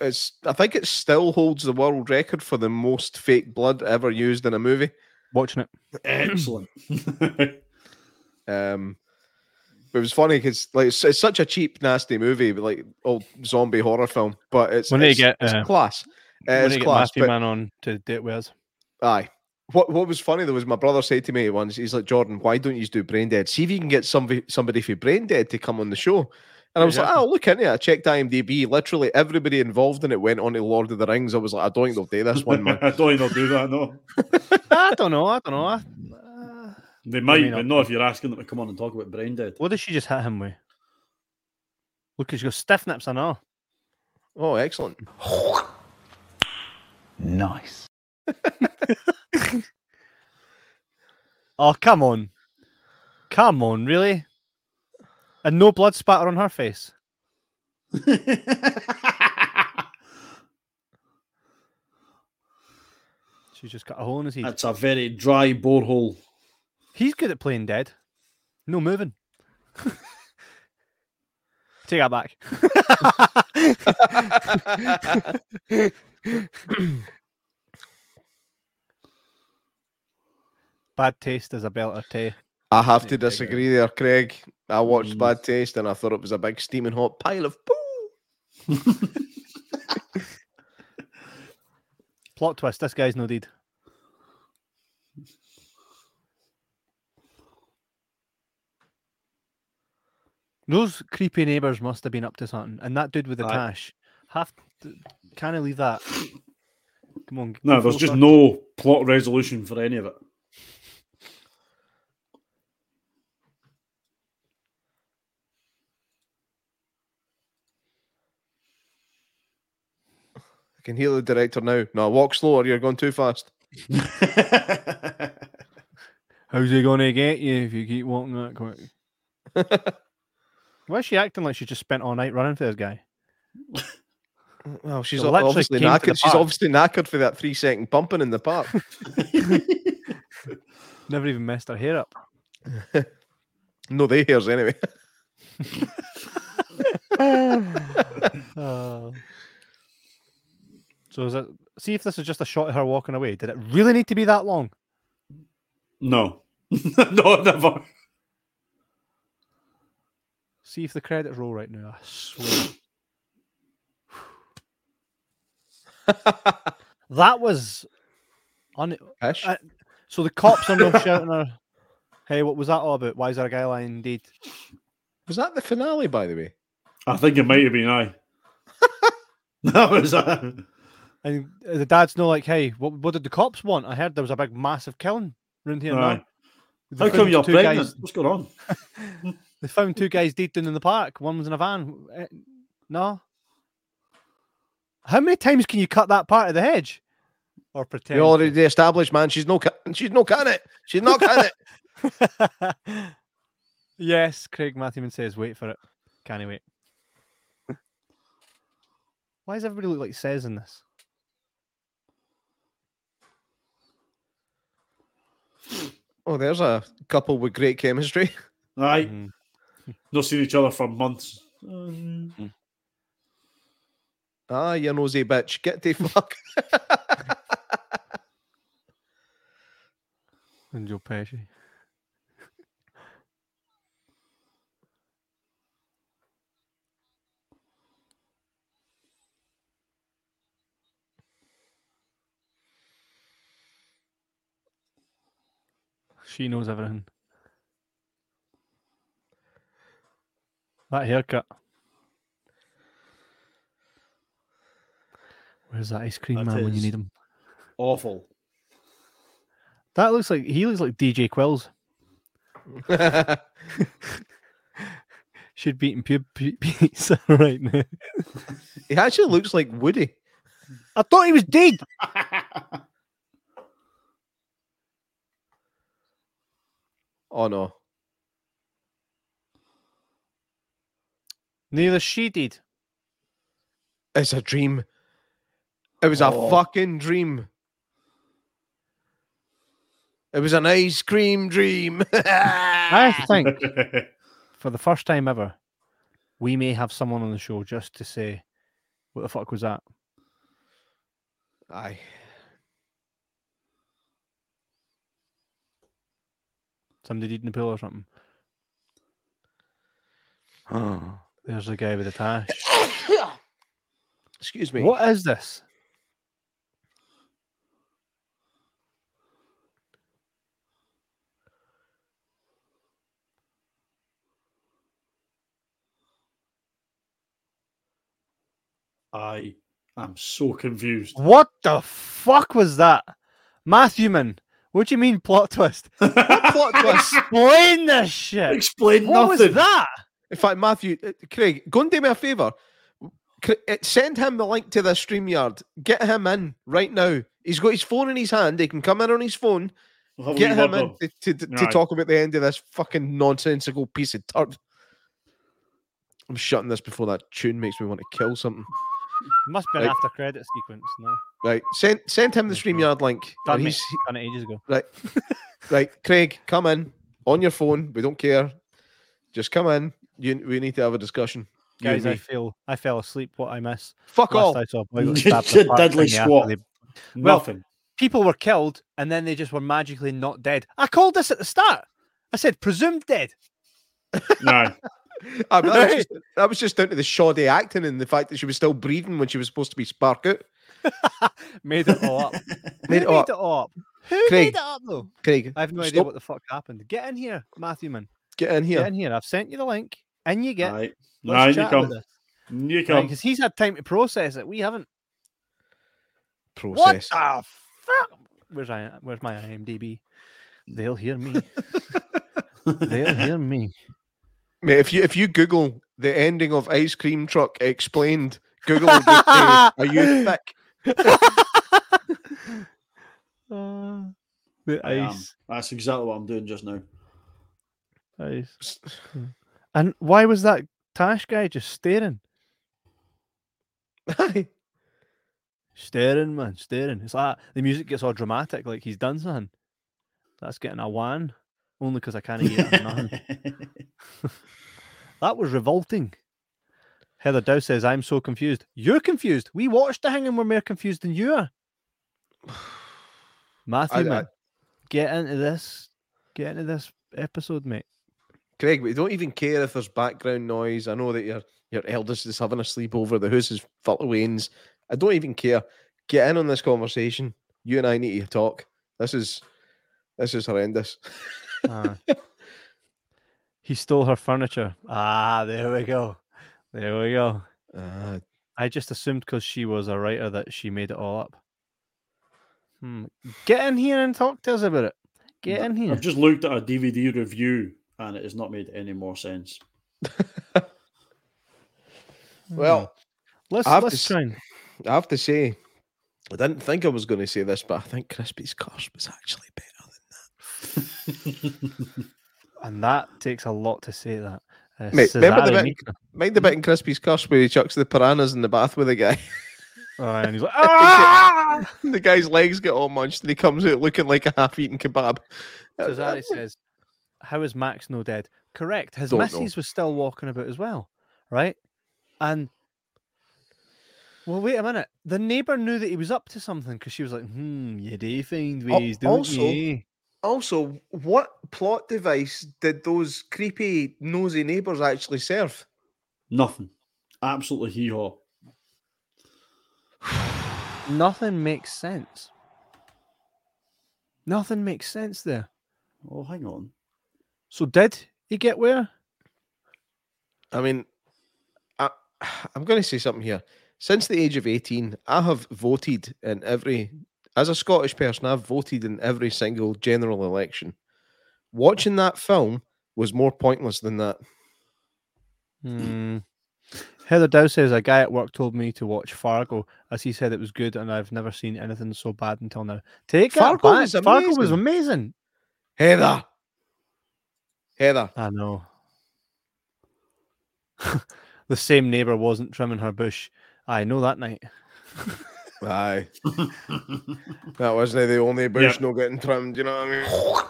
it's I think it still holds the world record for the most fake blood ever used in a movie. Watching it. Excellent. [CLEARS THROAT] [LAUGHS] Um, but it was funny because like it's, it's such a cheap, nasty movie, but like old zombie horror film. But it's When they get, it's uh, class. When it's they get class. Matthew but- Man on to date with us. Aye. What what was funny though was my brother said to me once, he's like, Jordan, why don't you just do Braindead? See if you can get somebody somebody for Braindead to come on the show. And I was like, Yeah. oh, look into it. I checked IMDb. Literally everybody involved in it went on to Lord of the Rings. I was like, I don't think they'll do this one, man. [LAUGHS] I don't think they'll do that, no. [LAUGHS] I don't know. I don't know. I, uh, They might, may but not. not if you're asking them to come on and talk about Braindead. what did she just hit him with? Look, she's got stiff nips, I know. Oh, excellent. Nice. Oh, come on. Come on, really? And no blood spatter on her face. [LAUGHS] She's just got a hole in his head. That's a very dry borehole. He's good at playing dead. No moving. [LAUGHS] Take that back. [LAUGHS] [CLEARS THROAT] Bad taste is a belter tea. I have to Yeah, there you go. disagree there, Craig. I watched Mm. Bad Taste and I thought it was a big steaming hot pile of poo. [LAUGHS] Plot twist: This guy's no deed. Those creepy neighbours must have been up to something, and that dude with the Aye. tash. Have to, can I leave that? Come on. No, there's just no plot resolution for any of it. Can hear the director now. No, walk slower. You're going too fast. [LAUGHS] How's he gonna get you if you keep walking that quick? [LAUGHS] Why is she acting like she just spent all night running for this guy? [LAUGHS] Well, she's literally obviously to knackered. She's obviously knackered for that three second bumping in the park. Never even messed her hair up. no, they hairs anyway. Oh. So is it? See if this is just a shot of her walking away. Did it really need to be that long? no. [LAUGHS] no, never. See if the credits roll right now. I swear. [LAUGHS] that was. Un- Ish. I- so the cops are now [LAUGHS] shouting her. Hey, what was that all about? Why is there a guy lying dead? Was that the finale, by the way? I think it might have been I. that was uh, And the dad's no like, hey, what, what did the cops want? I heard there was a big, massive killing round here. now. Aye. How come you're pregnant? guys- What's going on? [LAUGHS] They found two guys dead down in the park. One was in a van. Eh, No. How many times can you cut that part of the hedge? Or pretend? You already established, man. She's no, ca- she's no can it. She's not can it. [LAUGHS] yes, Craig Matthewman says, wait for it. Can he wait? [LAUGHS] Why does everybody look like says in this? Oh, there's a couple with great chemistry. [LAUGHS] Aye. Mhm. Not seen each other for months. Um, Ah, you nosy bitch. Get the [LAUGHS] fuck. And Joe Pesci. She knows everything. That haircut. Where's that ice cream That man when you need him? awful. That looks like he looks like DJ Qualls. [LAUGHS] Should be eating [LAUGHS] pizza right now. he actually looks like Woody. I thought he was dead. [LAUGHS] Oh no. Neither she did. It's a dream. It was a Oh. fucking dream. It was an ice cream dream. [LAUGHS] I think for the first time ever, we may have someone on the show just to say, "What the fuck was that?" Aye. Somebody did in the pool or something. There's a guy with a tash. Excuse me. What is this? I am so confused. What the fuck was that? Matthewman, what do you mean plot twist? [LAUGHS] plot twist? Explain this shit. Explain What nothing. was that? In fact, Matthew, uh, Craig, go and do me a favour. Cra- uh, Send him the link to the StreamYard. Get him in right now. He's got his phone in his hand. He can come in on his phone. We'll Get him in of- to, to, to Aye. talk about the end of this fucking nonsensical piece of turd. I'm shutting this before that tune makes me want to kill something. [LAUGHS] Must be an Right. after credit sequence. No, Right, send send him the Okay. StreamYard link. done, and me. he's, done it ages ago. right, [LAUGHS] right, Craig, come in on your phone. We don't care. Just come in. You, we need to have a discussion. You Guys, I feel I fell asleep. What I miss? Fuck all. I saw a boy got You [LAUGHS] stabbed did in a park diddly thingy after squat. they- Nothing. People were killed, and then they just were magically not dead. I called this at the start. I said presumed dead. no. Ah, but that, was just, that was just down to the shoddy acting and the fact that she was still breathing when she was supposed to be spark out. [LAUGHS] Made it all up. [LAUGHS] Made Who it made up. it all up? Who Craig. made it up though? Craig, I have no idea what the fuck happened. Get in here, Matthew man. get in here. Get in here. I've sent you the link. In you get. Right. Let's Now you come. You come. Because he's had time to process it. We haven't. Process. What Process. the fuck? Where's I? Where's my IMDb? They'll hear me. [LAUGHS] They'll hear me. Mate, if you if you Google the ending of Ice Cream Truck explained, Google will just say, "Are you thick?" Uh, [LAUGHS] the I am. ice, That's exactly what I'm doing just now. ice. And why was that Tash guy just staring? [LAUGHS] Staring, man, staring. It's like the music gets all dramatic, like he's done something. That's getting a one, only because I can't get it. [LAUGHS] That was revolting. Heather Dow says, I'm so confused. You're confused. We watched the hanging, we're more confused than you are. [SIGHS] Matthew, I- man, get into this. Get into this episode, mate. Craig, we don't even care if there's background noise. I know that your your eldest is having a sleepover. The house is full of wains. I don't even care. Get in on this conversation. You and I need to talk. This is this is horrendous. [LAUGHS] Ah. [LAUGHS] he stole her furniture. Ah, there we go. There we go. Uh, I just assumed because she was a writer that she made it all up. Hmm. Get in here and talk to us about it. Get in here. I've just looked at a DVD review and it has not made any more sense. well, let's I have let's to try and I have to say, I didn't think I was going to say this, but I think Crispy's curse was actually better than [LAUGHS] and that takes a lot to say that. Uh, Mate, remember the bit- Nico- Mind the bit in Crispy's curse where he chucks the piranhas in the bath with a guy. [LAUGHS] Oh, and he's like, [LAUGHS] ah! the guy's legs get all munched and he comes out looking like a half-eaten kebab. Cesare says, "How is Max no dead?" Correct. His Don't know. missus was still walking about as well, right? And well, wait a minute. The neighbor knew that he was up to something because she was like, "Hmm, you do find ways, don't also- you?" Also, what plot device did those creepy, nosy neighbours actually serve? Nothing. Absolutely hee haw. [SIGHS] Nothing makes sense. Nothing makes sense there. Oh, hang on. So did he get where? I mean, I, [SIGHS] I'm going to say something here. Since the age of 18, I have voted in every, as a Scottish person, I've voted in every single general election. Watching that film was more pointless than that. Hmm. Heather Dow says a guy at work told me to watch Fargo as he said it was good, and I've never seen anything so bad until now. Take Fargo was Fargo was amazing. amazing. Heather! Heather. I know. [LAUGHS] the same neighbour wasn't trimming her bush. I know that night. [LAUGHS] Aye, [LAUGHS] that wasn't the only bush Yep. no getting trimmed. You know what I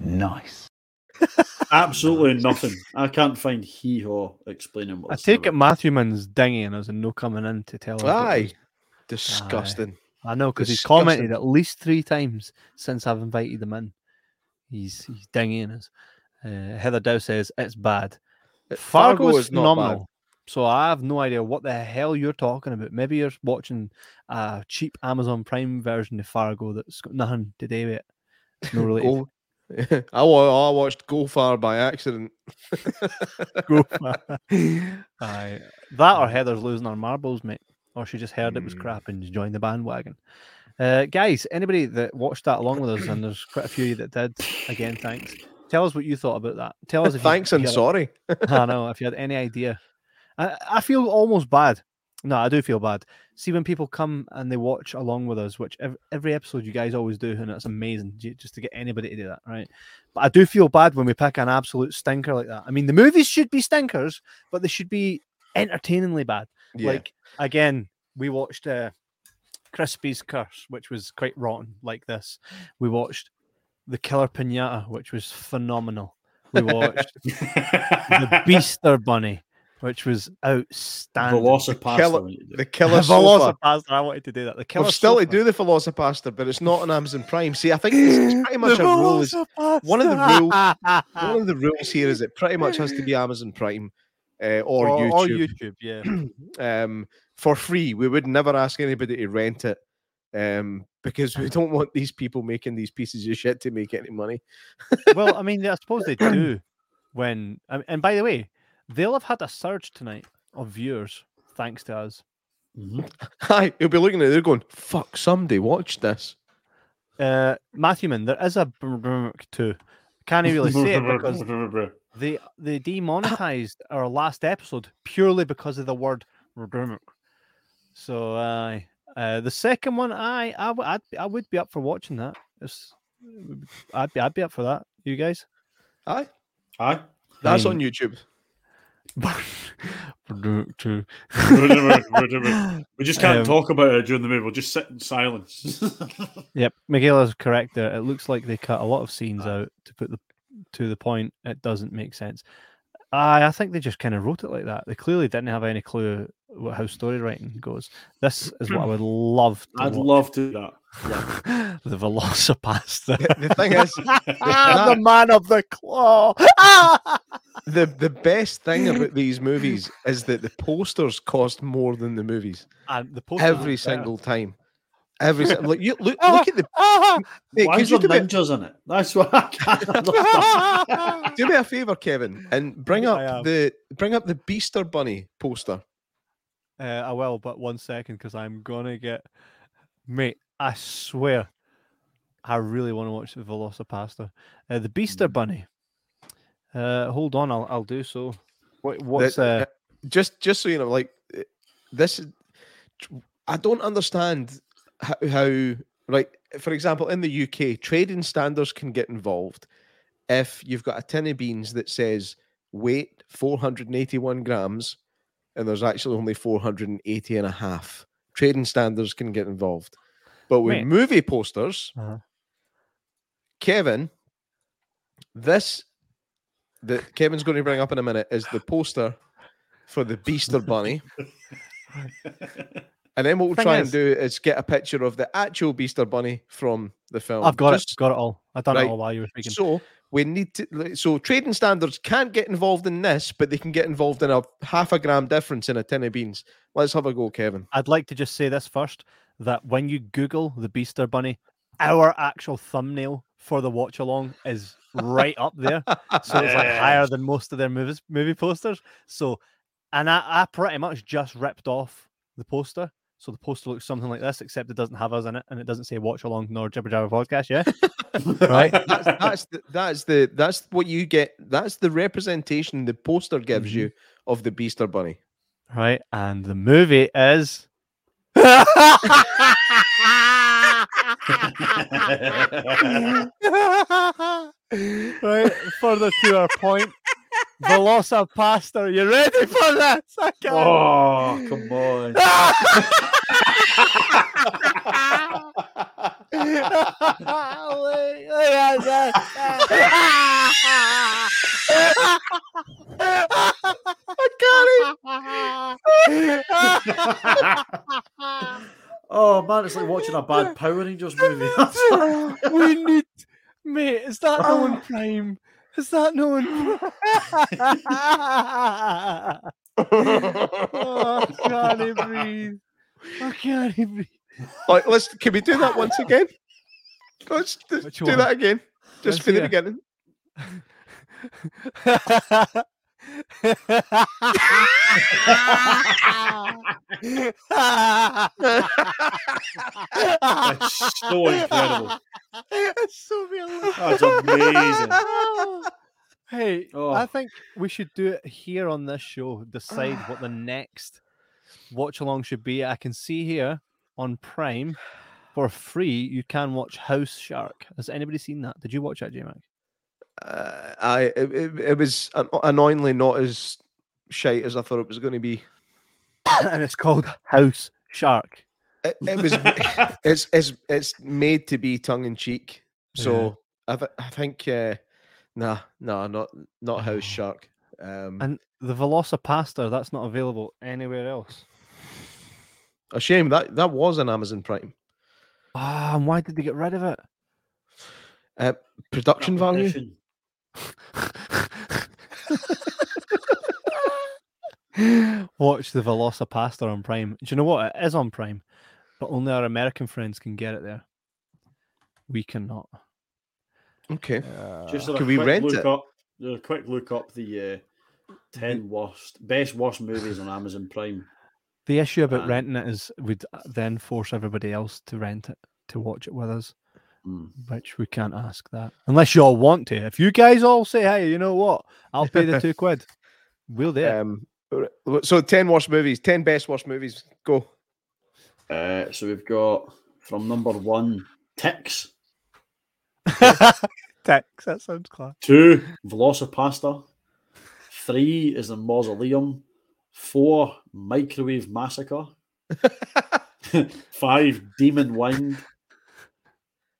mean? Nice. [LAUGHS] Absolutely nothing. I can't find hee haw explaining what I this is take it about. Matthew Man's dinging us and no coming in to tell us. what it Aye, disgusting. I know because he's commented at least three times since I've invited him in. He's he's dinging us. Uh, Heather Dow says it's bad. Fargo, Fargo is is not bad. phenomenal. So I have no idea what the hell you're talking about. Maybe you're watching a cheap Amazon Prime version of Fargo that's got nothing to do with it. No [LAUGHS] related. Go. [LAUGHS] I, I watched Go Far by accident. Go [LAUGHS] it. Aye. That or Heather's losing her marbles, mate. Or she just heard it was Mm. crap and joined the bandwagon. Uh, guys, anybody that watched that along with us, and there's quite a few of you that did, again, thanks. Tell us what you thought about that. Tell us if you- Thanks if and you had- sorry. I know if you had any idea. I, I feel almost bad. No, I do feel bad. See when people come and they watch along with us, which every, every episode you guys always do, and it's amazing just to get anybody to do that, right? But I do feel bad when we pick an absolute stinker like that. I mean, the movies should be stinkers, but they should be entertainingly bad. Yeah. Like again, we watched uh, Crispy's Curse, which was quite rotten, like this. We watched The Killer Pinata, which was phenomenal. We watched [LAUGHS] the Beaster Bunny, which was outstanding. Velocipastor. Killer- we need to the killer [LAUGHS] sofa. Velocipastor, I wanted to do that. The killer We've still to do the Velocipastor, but it's not on Amazon Prime. See, I think it's, it's pretty much a rule. Is, one of the rules- one of the rules here is it pretty much has to be Amazon Prime uh, or, or, or YouTube. YouTube, yeah. [CLEARS THROAT] um, for free. We would never ask anybody to rent it um, because we don't want these people making these pieces of shit to make any money. well, I mean, I suppose they do. When and and by the way, they'll have had a surge tonight of viewers thanks to us. Mhm. [LAUGHS] Hi, you'll be looking at it, they're going, fuck, somebody watch this. Uh, Matthew Man, there is a too. Can't really say it because [LAUGHS] they they demonetized our last episode purely because of the word. So uh, uh, the second one, I I w- I'd, be- I would be up for watching that. It's, I'd be I'd be up for that. You guys? Aye, Aye. that's Um, on YouTube. [LAUGHS] We just can't Um, talk about it during the movie. We'll just sit in silence. [LAUGHS] Yep, Michaela's correct there. It looks like they cut a lot of scenes out to put the to the point. It doesn't make sense. I I think they just kind of wrote it like that. They clearly didn't have any clue how story writing goes. This is what I would [CLEARS THROAT] love to I'd watch. love to do that. [LAUGHS] the Velocipastor. The, the thing is, [LAUGHS] the man of the claw. [LAUGHS] the, the best thing about these movies is that the posters cost more than the movies and the posters look every better. single time. Every si- like you look look at the Ah, mate, Why is there do me, ninjas in it? That's what I can't do me a favor, Kevin, and bring I up the bring up the Beaster Bunny poster. Uh, I will, but one second because I'm gonna get, mate. I swear, I really want to watch the Velocipastor, uh, the Beaster Bunny. Uh, hold on, I'll I'll do so. What what's That- uh? just just so you know, like uh, this I don't understand how, how like for example in the UK trading standards can get involved if you've got a tin of beans that says weight 481 grams and there's actually only 480 and a half trading standards can get involved but with movie posters Uh-huh. kevin this that kevin's going to bring up in a minute is the poster for the beaster bunny [LAUGHS] and then what we'll Thing try is- and do is get a picture of the actual Beaster Bunny from the film. I've got Just- it, got it all. I've done right, it all while you were speaking. So we need to. So trading standards can't get involved in this, but they can get involved in a half a gram difference in a tin of beans. Let's have a go, Kevin. I'd like to just say this first: that when you Google the Beaster Bunny, our actual thumbnail for the watch along is right up there. [LAUGHS] so it's like higher than most of their movies movie posters. So, and I, I pretty much just ripped off the poster. So the poster looks something like this, except it doesn't have us in it, and it doesn't say "Watch Along" nor "Jibber Jabber Podcast." Yeah, [LAUGHS] right. [LAUGHS] That's that's the, that's the that's what you get. That's the representation the poster gives Mhm. you of the Beaster Bunny. right, and the movie is. [LAUGHS] right, further to our point, Velocipastor. You ready for this? I can't. Oh, come on. Look at that. oh man, it's like watching a bad Power Rangers movie. [LAUGHS] we need, mate. Is that on [LAUGHS] Prime? Is that no on? oh, I can't breathe. Oh, I can't breathe. Like, let's can we do that once again? Let's do, Which do one? that again. Just for the hear. beginning. [LAUGHS] [LAUGHS] That's so incredible. It's so realistic. That's amazing. [LAUGHS] Hey, Oh. I think we should do it here on this show. Decide what the next watch along should be. I can see here on Prime for free. You can watch House Shark. Has anybody seen that? Did you watch that, J Mac? Uh, I it, it, it was annoyingly not as shite as I thought it was going to be. And it's called House Shark. It, it was [LAUGHS] it's it's it's made to be tongue in cheek. So I th- I think uh, nah nah not not House Shark. Um, And the Velocipastor, that's not available anywhere else. a shame that that was an Amazon Prime. Ah, and why did they get rid of it? Uh, production value. [LAUGHS] Competition. Watch the Velocipastor on Prime. Do you know what? It is on Prime, but only our American friends can get it there. We cannot. Okay. Just Uh, a Can we rent look it? Up, a quick look up the uh, ten worst, best worst movies on Amazon Prime. the issue about and- renting it is we'd then force everybody else to rent it to watch it with us, Mm. which we can't ask that unless you all want to. If you guys all say, "Hey, you know what? I'll pay the two [LAUGHS] quid," we'll do. Um, so ten worst movies, ten best worst movies. Go. Uh, so we've got from number one, Ticks. [LAUGHS] Ticks, that sounds class. Two, Velocipastor. Three is the Mausoleum. Four, Microwave Massacre. [LAUGHS] Five, Demon Wind.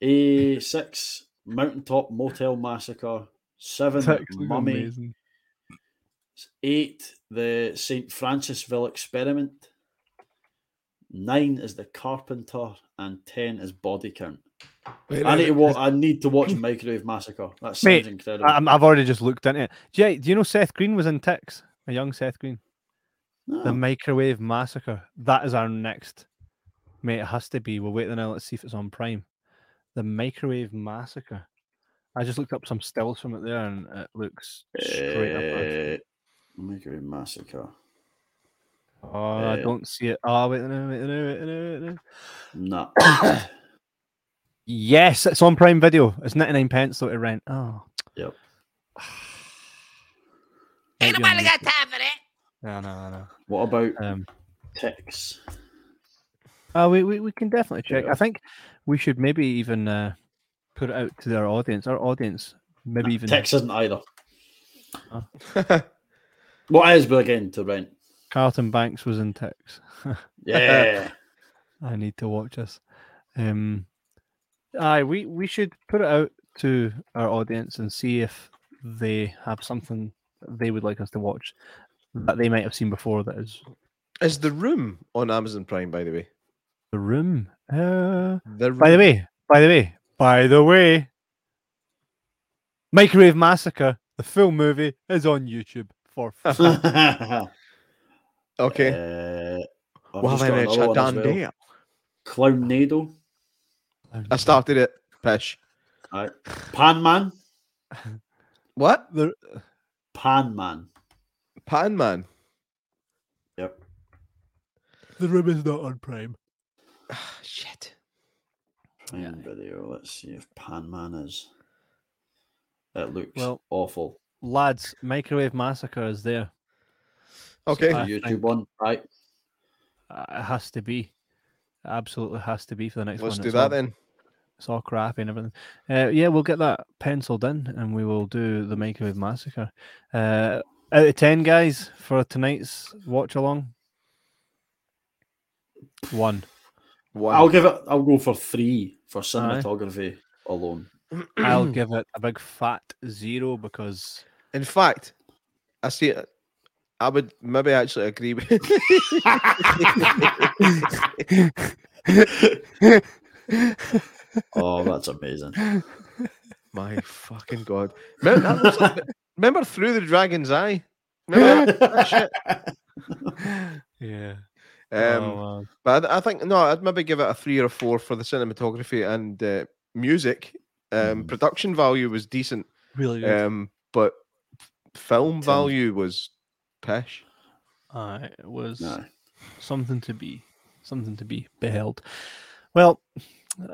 A six, Mountaintop Motel Massacre. Seven, Tex is Mummy. Eight, the St. Francisville Experiment. Nine is the Carpenter, and ten is Body Count. I need to watch. I need to watch Microwave Massacre. That sounds Mate, incredible. I, I've already just looked into it. Do you, do you know Seth Green was in Ticks? A young Seth Green. The Microwave Massacre. That is our next. Mate, it has to be. We'll wait now. Let's see if it's on Prime. The Microwave Massacre. I just looked up some stills from it there, and it looks straight up. Uh, Uh, Microwave Massacre. Oh, I uh, don't see it. Oh, wait, no, wait, no, wait, no, wait, a minute. no. [COUGHS] Yes, it's on Prime Video. It's 99 pence though to rent. Oh. Yep. Ain't Might be on nobody got time for that. No, no, no. what about Um, Ticks? Oh, we, we, we can definitely check. Yeah. I think we should maybe even uh, put it out to our audience. Our audience, maybe even Ticks isn't either. Uh, [LAUGHS] What is but again to rent? Carlton Banks was in Ticks. [LAUGHS] Yeah. I need to watch this. Um, aye, we we should put it out to our audience and see if they have something that they would like us to watch that they might have seen before. That is Is the room on Amazon Prime? By the way. the room. Uh, The by the way, by the way, by the way, Microwave Massacre, the full movie, is on YouTube for [LAUGHS] free. Okay. Uh, I've well, just then it's a one as damn well. day. Clownado. I started it. Pish. Right. Pan Man. [LAUGHS] What? The, Pan Man. Pan Man. Yep. the room is not on Prime. Shit. Prime video. Let's see if Pan Man is. It looks Well- awful. Lads, Microwave Massacre is there. Okay. I YouTube one. Right. Uh, It has to be. It absolutely has to be for the next one. Let's do that all- then. It's all crappy and everything. Uh, yeah, we'll get that penciled in and we will do the Microwave Massacre. Uh, Out of ten, guys, for tonight's watch along. One. One. I'll give it. I'll go for three for Aye. cinematography alone. [CLEARS THROAT] I'll give it a big fat zero because In fact, I see it. I would maybe actually agree with. [LAUGHS] Oh, that's amazing. My fucking god! Remember, that like remember through the dragon's eye? Remember that, that shit? [LAUGHS] yeah. Um, oh. But I, I think no, I'd maybe give it a three or a four for the cinematography and uh, music. Um, Mm. Production value was decent, really good. um, but film Tim. value was pish. Aye, it was Aye. something to be something to be beheld. Well,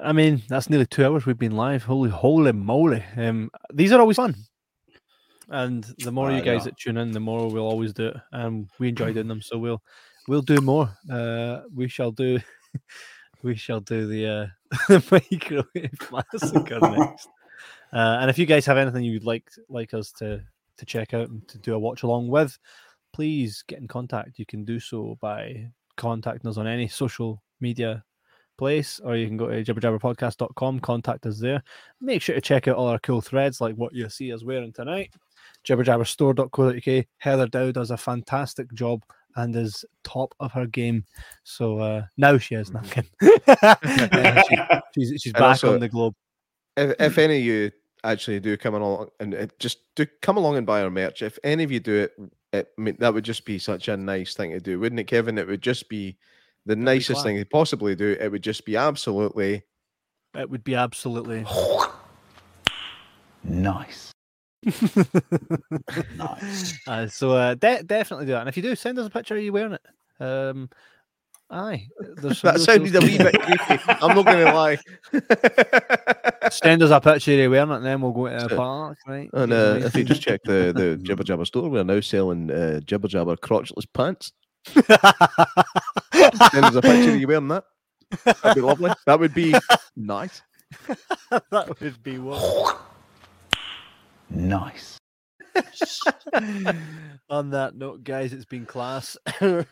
I mean, that's nearly two hours we've been live. Holy, holy moly! Um, these are always fun, and the more you guys yeah. that tune in, the more we'll always do it, and we enjoy doing them. So we'll we'll do more. Uh, we shall do. [LAUGHS] We shall do the uh, [LAUGHS] the microwave [LAUGHS] massacre next. Uh, and if you guys have anything you'd like like us to to check out and to do a watch along with, please get in contact. You can do so by contacting us on any social media place, or you can go to jibberjabberpodcast.com, contact us there. Make sure to check out all our cool threads like what you see us wearing tonight. Jibberjabberstore.co.uk. Heather Dow does a fantastic job and is top of her game. So uh, now she is nothing. [LAUGHS] she's, she's back also- on the globe. If, if any of you actually do come along and just do come along and buy our merch, if any of you do it, it I mean, that would just be such a nice thing to do, wouldn't it, Kevin? It would just be the nicest class. thing to possibly do. It would just be absolutely It would be absolutely. Nice. [LAUGHS] Nice. Uh, so uh, de- definitely do that. And if you do, send us a picture of you wearing it. Um, aye, [LAUGHS] that sounded a wee bit creepy. I'm not going to lie. [LAUGHS] Send us a picture of you wearing it, and then we'll go to the park, right? And uh, if you just check the the Jibber Jabber store, we're now selling uh, Jibber Jabber crotchless pants. Send us a picture of you wearing that. That'd be lovely. That would be nice. [LAUGHS] that would be one. Nice. [LAUGHS] On that note, guys, it's been class. [LAUGHS] and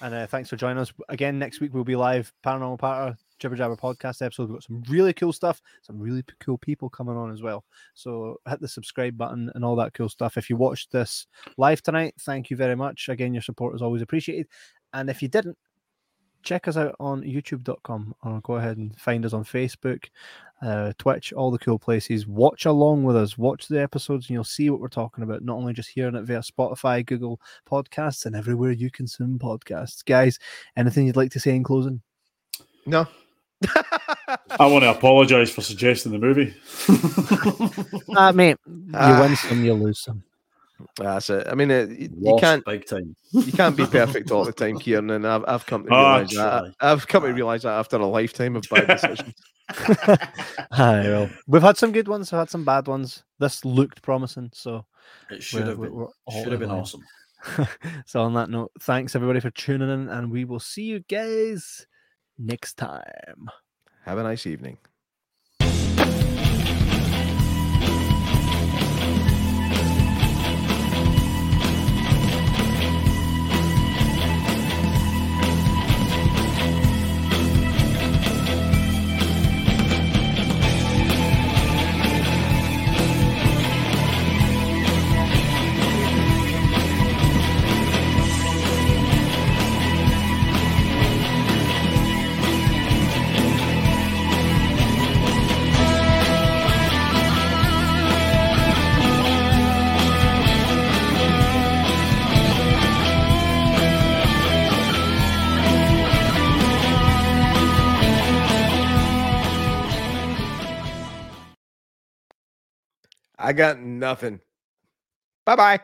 uh, thanks for joining us. Again, next week we'll be live Paranormal Patter, Jibber Jabber podcast episode. We've got some really cool stuff, some really cool people coming on as well. So hit the subscribe button and all that cool stuff. If you watched this live tonight, thank you very much. Again, your support is always appreciated. And if you didn't, check us out on youtube.com or go ahead and find us on Facebook, uh, Twitch, all the cool places. Watch along with us, watch the episodes, and you'll see what we're talking about. Not only just hearing it via Spotify, Google Podcasts, and everywhere you consume podcasts. Guys, anything you'd like to say in closing? No. I want to apologise for suggesting the movie. [LAUGHS] Ah, mate, you Ah. win some, you lose some. That's it. I mean, uh, y- you can't big time. you can't be perfect all the time, [LAUGHS] Kieran, and I've I've come to Ah, realize that. I've come to realize that after a lifetime of bad decisions. [LAUGHS] Aye, well, we've had some good ones, we've had some bad ones. This looked promising, so It should we're- have been. we're Should have been awesome. [LAUGHS] so on that note, thanks everybody for tuning in, and we will see you guys next time. Have a nice evening. I got nothing. Bye bye.